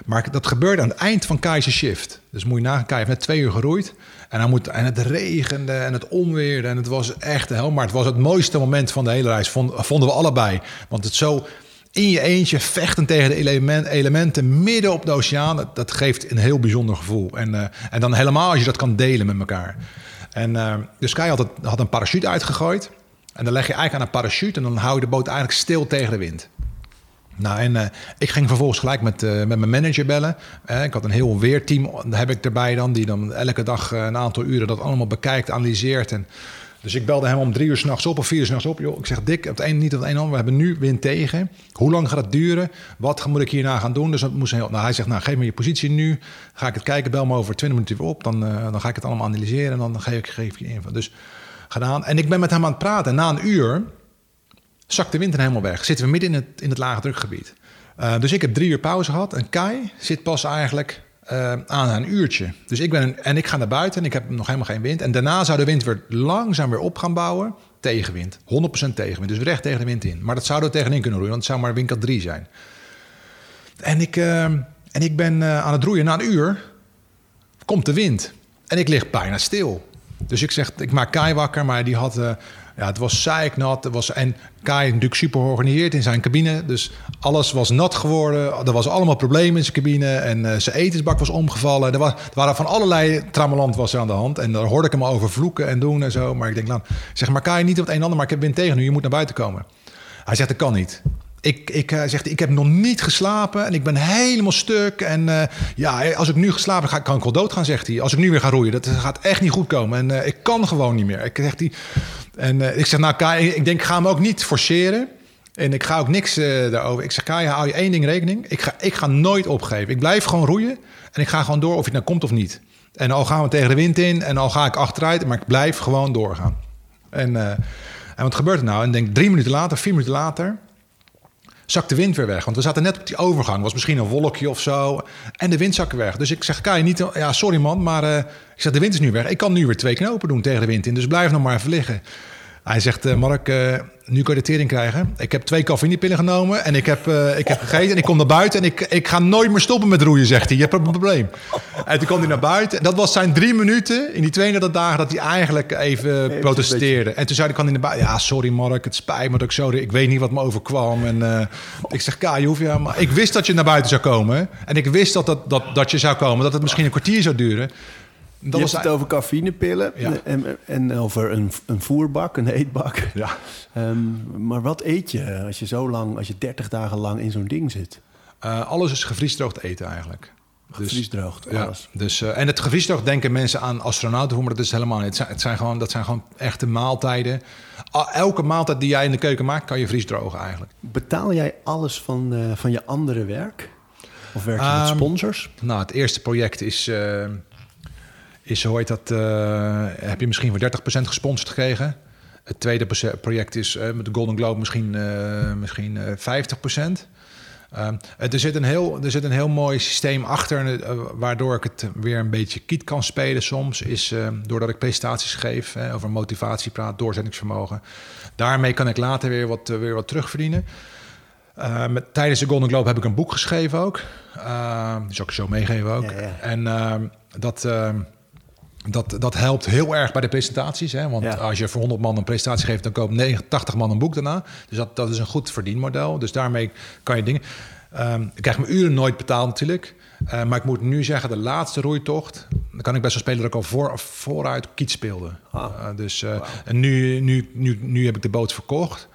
Maar dat gebeurde aan het eind van Keizer Shift. Dus moet je nagaan, Kai heeft net twee uur geroeid. En, dan moet, en het regende en het onweerde. En het was echt de. Maar het was het mooiste moment van de hele reis, vonden we allebei. Want het zo in je eentje vechten tegen de element, elementen midden op de oceaan. Dat, geeft een heel bijzonder gevoel. En, uh, en dan helemaal als je dat kan delen met elkaar. En uh, dus Kai had, had een parachute uitgegooid. En dan leg je eigenlijk aan een parachute en dan hou je de boot eigenlijk stil tegen de wind. Nou, en uh, ik ging vervolgens gelijk met, met mijn manager bellen. Ik had een heel weerteam, heb ik erbij dan, die dan elke dag een aantal uren dat allemaal bekijkt, analyseert. En dus ik belde hem om drie uur s'nachts op of vier uur s'nachts op. Ik zeg, Dick, het een niet het een ander. We hebben nu wind tegen. Hoe lang gaat het duren? Wat moet ik hierna gaan doen? Dus dat moest heel, nou, hij zegt, nou, geef me je positie nu. Ga ik het kijken, bel me over 20 minuten weer op. Dan, uh, dan ga ik het allemaal analyseren en dan geef ik, geef ik je info. Dus gedaan. En ik ben met hem aan het praten. Na een uur zakt de wind helemaal weg. Zitten we midden in het, in het lage drukgebied. Uh, dus ik heb drie uur pauze gehad. En Kai zit pas eigenlijk uh, aan een uurtje. Dus ik ben en ik ga naar buiten en ik heb nog helemaal geen wind. En daarna zou de wind weer langzaam weer op gaan bouwen. Tegenwind. 100% tegenwind. Dus recht tegen de wind in. Maar dat zou er tegenin kunnen roeien, want het zou maar winkel 3 zijn. En ik, uh, en ik ben uh, aan het roeien. Na een uur komt de wind. En ik lig bijna stil. Dus ik zeg, ik maak Kai wakker, maar die had ja, het was zeiknat. Het was, en Kai natuurlijk super georganiseerd in zijn cabine. Dus alles was nat geworden. Er was allemaal problemen in zijn cabine. En uh, zijn etensbak was omgevallen. Er, was, er waren van allerlei trammeland was er aan de hand. En daar hoorde ik hem over vloeken en doen en zo. Maar ik denk, nou, zeg maar Kai niet op het een en ander. Maar ik heb wind tegen nu. Je moet naar buiten komen. Hij zegt, dat kan niet. Ik, ik, uh, zegt, ik heb nog niet geslapen en ik ben helemaal stuk. En uh, ja, als ik nu geslapen heb, kan ik wel dood gaan, zegt hij. Als ik nu weer ga roeien, dat gaat echt niet goed komen. En uh, ik kan gewoon niet meer. Ik, zegt hij, en ik zeg, nou Kai, ik denk, ik ga hem ook niet forceren. En ik ga ook niks daarover. Ik zeg, Kai, hou je één ding rekening. Ik ga, ik ga nooit opgeven. Ik blijf gewoon roeien. En ik ga gewoon door of het nou komt of niet. En al gaan we tegen de wind in en al ga ik achteruit. Maar ik blijf gewoon doorgaan. En, en wat gebeurt er nou? En denk drie minuten later, vier minuten later zakt de wind weer weg. Want we zaten net op die overgang. was misschien een wolkje of zo. En de wind zakte weg. Dus ik zeg, je niet... Ja, sorry man, maar uh, ik zeg, de wind is nu weg. Ik kan nu weer twee knopen doen tegen de wind in. Dus blijf nog maar even liggen. Hij zegt, uh, Mark, uh, nu kan je de tering krijgen. Ik heb twee cafeïnepillen genomen en ik heb, uh, ik heb gegeten en ik kom naar buiten en ik, ik ga nooit meer stoppen met roeien, zegt hij. Je hebt een probleem. En toen kwam hij naar buiten. Dat was zijn drie minuten in die 32 dagen dat hij eigenlijk even protesteerde. En toen zei hij, kan hij naar buiten. Ja, sorry Mark, het spijt me dat ik zo... Ik weet niet wat me overkwam. En ik zeg, Ka, je hoeft ja, maar ik wist dat je naar buiten zou komen. En ik wist dat, dat, dat, dat je zou komen, dat het misschien een kwartier zou duren. Dat je was hebt het over cafeïnepillen en, en, over een, een voerbak, een eetbak. Ja. Um, maar wat eet je als je zo lang, als je 30 dagen lang in zo'n ding zit? Uh, alles is gevriesdroogd eten eigenlijk. Gevriesdroogd, dus, alles. Ja, dus, uh, en het gevriesdroogd denken mensen aan astronauten, maar dat is helemaal niet. Het zijn, het zijn, gewoon, dat zijn gewoon echte maaltijden. Elke maaltijd die jij in de keuken maakt, kan je vriesdrogen eigenlijk. Betaal jij alles van, uh, van je andere werk? Of werk je um, met ehm, sponsors? Nou, het eerste project is is, hoe heet dat, uh, heb je misschien voor 30% gesponsord gekregen. Het tweede project is uh, met de Golden Globe misschien, uh, misschien 50%. er, zit een heel, er zit een heel mooi systeem achter, waardoor ik het weer een beetje kiet kan spelen soms. Is doordat ik presentaties geef over motivatie praat, doorzettingsvermogen. Daarmee kan ik later weer wat, weer wat terugverdienen. met, tijdens de Golden Globe heb ik een boek geschreven ook. die zal ik zo meegeven ook. Ja, ja. En dat dat, dat helpt heel erg bij de presentaties. Hè? Want als je voor 100 man een presentatie geeft, dan koopt 80 man een boek daarna. Dus dat, dat is een goed verdienmodel. Dus daarmee kan je dingen. Um, ik krijg mijn uren nooit betaald natuurlijk. Uh, maar ik moet nu zeggen, de laatste roeitocht... dan kan ik best wel spelen dat ik al voor, vooruit kiet speelde. Ah. Uh, dus, uh, En nu, nu, nu, nu heb ik de boot verkocht.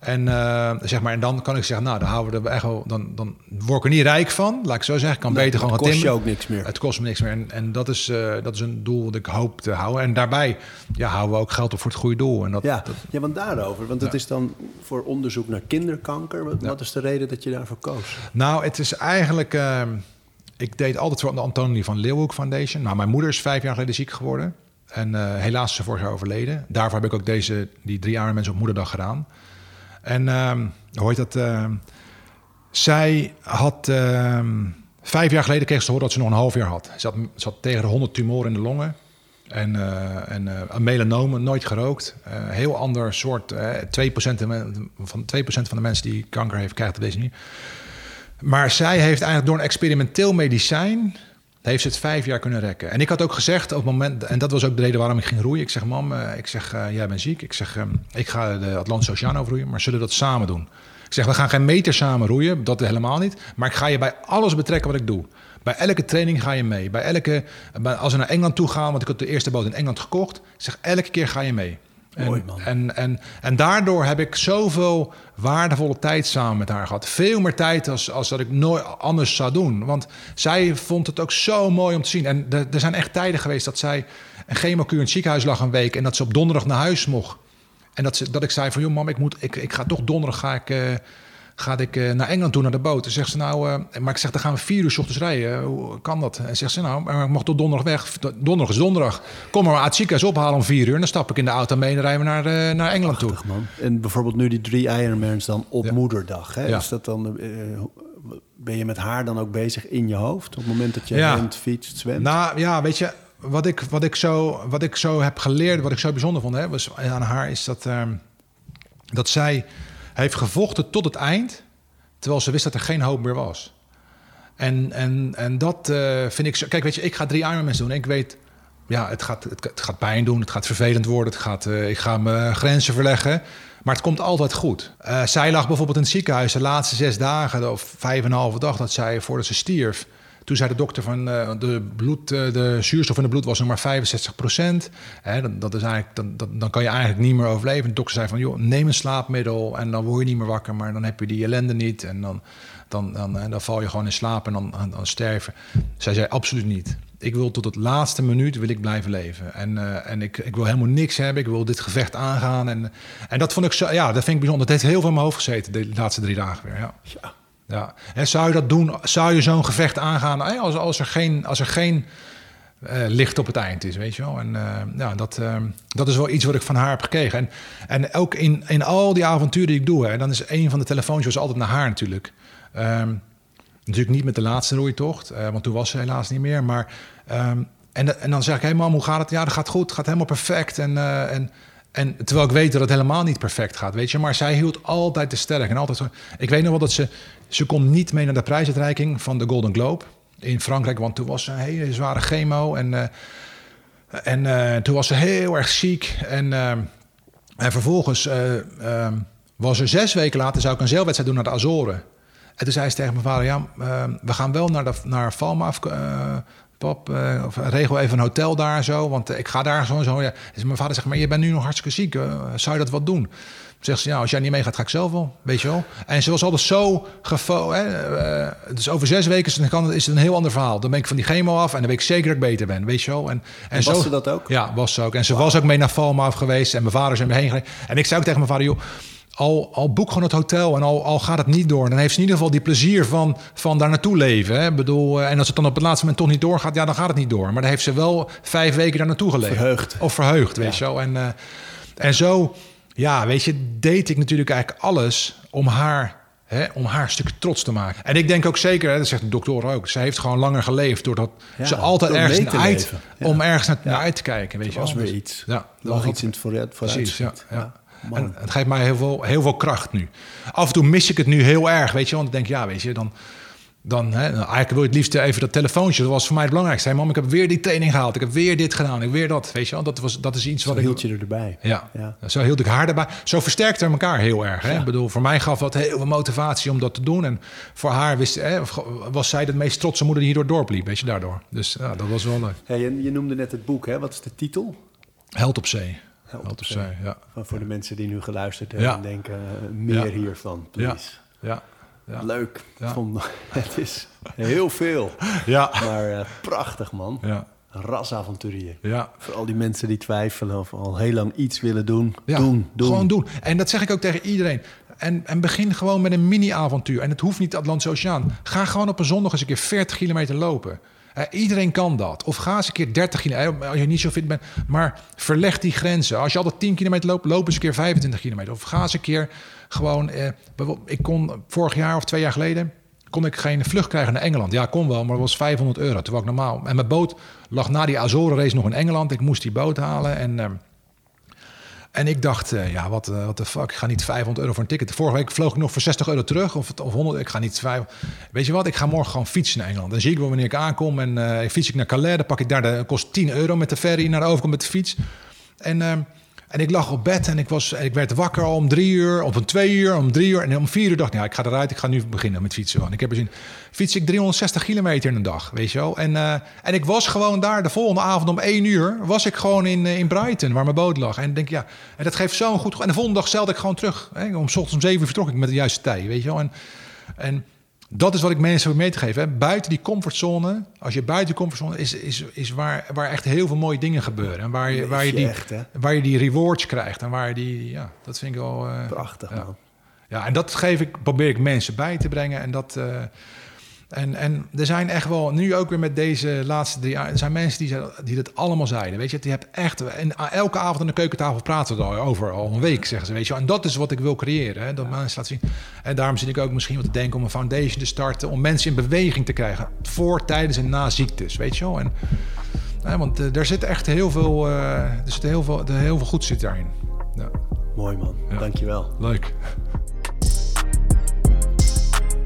En, uh, zeg maar, en dan kan ik zeggen, nou, dan, houden we er echt wel, dan, dan word ik er niet rijk van. Laat ik zo zeggen. Ik kan beter gewoon gaan Het kost je ook niks meer. Het kost me niks meer. En, en dat, is, uh, dat is een doel dat ik hoop te houden. En daarbij ja, houden we ook geld op voor het goede doel. En dat, ja. Dat, ja, want daarover. Want het is dan voor onderzoek naar kinderkanker. Wat, wat, is de reden dat je daarvoor koos? Nou, het is eigenlijk... Uh, ik deed altijd voor de Antonie van Leeuwenhoek Foundation. Nou, mijn moeder is vijf jaar geleden ziek geworden. En helaas is ze vorig jaar overleden. Daarvoor heb ik ook deze, die drie arme mensen op moederdag gedaan. En uh, hoe heet dat? Uh, zij had uh, vijf jaar geleden kreeg ze te horen dat ze nog een half jaar had. Ze had, tegen de 100 tumoren in de longen. En, en uh, een melanomen, nooit gerookt. Uh, heel ander soort. 2%, van, 2% van de mensen die kanker heeft, krijgt deze niet. Maar zij heeft eigenlijk door een experimenteel medicijn heeft ze het vijf jaar kunnen rekken. En ik had ook gezegd op het moment, en dat was ook de reden waarom ik ging roeien. Ik zeg, mam, uh, ik zeg, uh, jij bent ziek. Ik zeg, uh, ik ga de Atlantische Oceaan overroeien, maar zullen we dat samen doen? Ik zeg, we gaan geen meter samen roeien, dat helemaal niet. Maar ik ga je bij alles betrekken wat ik doe. Bij elke training ga je mee. Bij elke, als we naar Engeland toe gaan, want ik had de eerste boot in Engeland gekocht. Ik zeg, elke keer ga je mee. En, En, en, en daardoor heb ik zoveel waardevolle tijd samen met haar gehad. Veel meer tijd als, als dat ik nooit anders zou doen. Want zij vond het ook zo mooi om te zien. En er zijn echt tijden geweest dat zij een chemokuur in het ziekenhuis lag een week... en dat ze op donderdag naar huis mocht. En dat, ze, dat ik zei van, joh mam, ik, moet, ik, ik ga toch donderdag ga ik, uh, ga ik uh, naar Engeland toe, naar de boot. En zegt ze nou, uh, maar ik zeg, dan gaan we vier uur s ochtends rijden. Hoe kan dat? En zegt ze, nou, maar ik mag tot donderdag weg. Donderdag is donderdag. Kom maar uit het ziekenhuis ophalen om vier uur. En dan stap ik in de auto mee en rijden we naar, naar Engeland toe. Man. En bijvoorbeeld nu die drie Ironmans dan op ja. moederdag. Hè? Ja. Is dat dan... ben je met haar dan ook bezig in je hoofd op het moment dat je ja. rent, fietst, zwemt? Nou ja, weet je, wat ik, wat, ik zo, wat ik zo heb geleerd, wat ik zo bijzonder vond hè, was aan haar, is dat, uh, dat zij heeft gevochten tot het eind, terwijl ze wist dat er geen hoop meer was. En, en, en dat uh, vind ik zo. Kijk, weet je, ik ga drie Ironmans doen en ik weet, ja, het gaat, het, gaat pijn doen, het gaat vervelend worden, het gaat, uh, ik ga mijn grenzen verleggen. Maar het komt altijd goed. Uh, zij lag bijvoorbeeld in het ziekenhuis de laatste zes dagen of vijf en een halve dag dat zij voordat ze stierf toen zei de dokter van uh, de, bloed, de zuurstof in het bloed was nog maar 65 procent. Dat, is eigenlijk, dan, dan kan je eigenlijk niet meer overleven. De dokter zei van, joh, neem een slaapmiddel en dan word je niet meer wakker, maar dan heb je die ellende niet. En dan, dan, dan, dan, dan val je gewoon in slaap en dan, dan, sterven. Zij zei, absoluut niet ik wil tot het laatste minuut wil ik blijven leven. En, en ik, ik wil helemaal niks hebben. Ik wil dit gevecht aangaan. En, en dat vond ik zo, ja, dat vind ik bijzonder. Dat heeft heel veel in mijn hoofd gezeten de laatste drie dagen weer. Ja. Ja. En zou je dat doen? Zou je zo'n gevecht aangaan als, als er geen, als er geen uh, licht op het eind is, weet je wel? En uh, ja, dat, dat is wel iets wat ik van haar heb gekregen. En, en ook in, in al die avonturen die ik doe, hè, dan is een van de telefoontjes altijd naar haar natuurlijk. Um, Natuurlijk niet met de laatste roeitocht, uh, want toen was ze helaas niet meer. Maar, um, en, en dan zeg ik, hey mam, hoe gaat het? Ja, dat gaat goed, gaat helemaal perfect. En, en, en terwijl ik weet dat het helemaal niet perfect gaat, weet je. Maar zij hield altijd te sterk en altijd zo. Ik weet nog wel dat ze, ze kon niet mee naar de prijsuitreiking van de Golden Globe in Frankrijk. Want toen was ze een hele zware chemo en, uh, en toen was ze heel erg ziek. En, en vervolgens was er zes weken later, zou ik een zeilwedstrijd doen naar de Azoren. En toen zei ze tegen mijn vader: Ja, uh, we gaan wel naar, de, naar Valma. Pap, uh, of regel even een hotel daar zo. Want ik ga daar zo zo. Ja. Dus mijn vader zegt: Maar je bent nu nog hartstikke ziek. zou je dat wat doen? Zegt ze, ja, als jij niet meegaat, ga ik zelf wel. Weet je wel. En ze was altijd zo gefo... Hè, dus over zes weken is het, een heel ander verhaal. Dan ben ik van die chemo af en dan weet ik zeker dat ik beter ben. Weet je wel. En, en, was ze dat ook? Ja, was ze ook. En ze was ook mee naar Valma af geweest. En mijn vader is er mee heen gegaan. En ik zei ook tegen mijn vader, joh al, al boek gewoon het hotel en al, al gaat het niet door. Dan heeft ze in ieder geval die plezier van, van daar naartoe leven. Hè? Bedoel, eh, en als het dan op het laatste moment toch niet doorgaat, ja, dan gaat het niet door. Maar dan heeft ze wel vijf weken daar naartoe geleefd. Verheugd. Of verheugd, weet je wel. En, uh, en zo, ja, weet je, deed ik natuurlijk eigenlijk alles om haar Hè, om haar een stuk trots te maken. En ik denk ook zeker, hè, dat zegt de dokter ook, ze heeft gewoon langer geleefd doordat ja, ze altijd ergens naar uit, om ergens naar, naar, uit te kijken. Weet je, was weer iets. Ja, lag iets in het vooruit. Precies, ja, En het geeft mij heel veel, heel veel kracht nu. Af en toe mis ik het nu heel erg, weet je. Want ik denk, ja, weet je, dan... Dan, hè, nou, eigenlijk wil je het liefst even dat telefoontje. Dat was voor mij het belangrijkste. Hey, mam, ik heb weer die training gehaald. Ik heb weer dit gedaan. Ik heb weer dat. Weet je wel? Dat, was, dat is iets zo wat hield je erbij. Ja. ja. Zo hield ik haar erbij. Zo versterkte we elkaar heel erg. Hè? Ik bedoel, voor mij gaf dat heel veel motivatie om dat te doen. En voor haar wist, hè, was zij de meest trotse moeder die hierdoor dorp liep. Weet je, daardoor. Dus ja, dat was wel leuk. Hey, je, je noemde net het boek. Hè? Wat is de titel? Held op zee. Helpt zijn, ja. Voor de mensen die nu geluisterd hebben en denken, eh, meer hiervan, please. Ja. ja. Leuk. Vond, het is heel veel. Ja. Maar uh, prachtig, man. Ja. Rasavonturier. Ja. Voor al die mensen die twijfelen of al heel lang iets willen doen. Doen, doen. Gewoon doen. En dat zeg ik ook tegen iedereen. En, en begin gewoon met een mini-avontuur. En het hoeft niet Atlantische Oceaan. Ga gewoon op een zondag eens een keer 40 kilometer lopen. Uh, iedereen kan dat. Of ga eens een keer 30 kilometer, als je niet zo fit bent. Maar verleg die grenzen. Als je altijd 10 kilometer loopt, loop eens een keer 25 kilometer. Of ga eens een keer gewoon... Uh, ik kon vorig jaar of twee jaar geleden... kon ik geen vlucht krijgen naar Engeland. Ja, kon wel, maar het was 500 euro. Was ik normaal. En mijn boot lag na die Azoren-race nog in Engeland. Ik moest die boot halen en... En ik dacht, uh, ja, wat de fuck, ik ga niet 500 euro voor een ticket. Vorige week vloog ik nog voor 60 euro terug of, of 100. Ik ga niet 5. Weet je wat, ik ga morgen gewoon fietsen naar Engeland. Dan zie ik wel wanneer ik aankom en uh, fiets ik naar Calais. Dan pak ik daar, de, kost 10 euro met de ferry naar de overkant met de fiets. En ehm, en ik lag op bed en ik, was, ik werd wakker om drie uur, op een twee uur, om drie uur. En om vier uur dacht ik, ja, ik ga eruit, ik ga nu beginnen met fietsen. En ik heb er zin. Fiets ik 360 kilometer in een dag, weet je wel. En, uh, en ik was gewoon daar de volgende avond om één uur, was ik gewoon in, uh, in Brighton, waar mijn boot lag. En denk, ja, en dat geeft zo'n goed... En de volgende dag stelde ik gewoon terug. Hè. Om ochtends om zeven uur vertrok ik met de juiste tijd, weet je wel. En, en dat is wat ik mensen wil mee te geven. Hè. Buiten die comfortzone, als je buiten die comfortzone is, is, is waar, waar echt heel veel mooie dingen gebeuren. En waar je, waar je, die, waar je die rewards krijgt. En waar je die, ja, dat vind ik wel. Uh, Prachtig, ja. man. Ja, en dat geef ik, probeer ik mensen bij te brengen. En dat. Uh, en, en er zijn echt wel, nu ook weer met deze laatste drie jaar, er zijn mensen die, die dat allemaal zeiden. Weet je, die hebt echt, en elke avond aan de keukentafel praten we over, al een week, zeggen ze. Weet je, en dat is wat ik wil creëren. Hè, dat ja. mensen laten zien. En daarom zit ik ook misschien wat te denken om een foundation te starten, om mensen in beweging te krijgen. Voor, tijdens en na ziektes, weet je wel. En, want uh, er zit echt heel veel, uh, er zit heel veel, er heel veel goed zit daarin. Ja. Mooi man, ja. dankjewel. Leuk.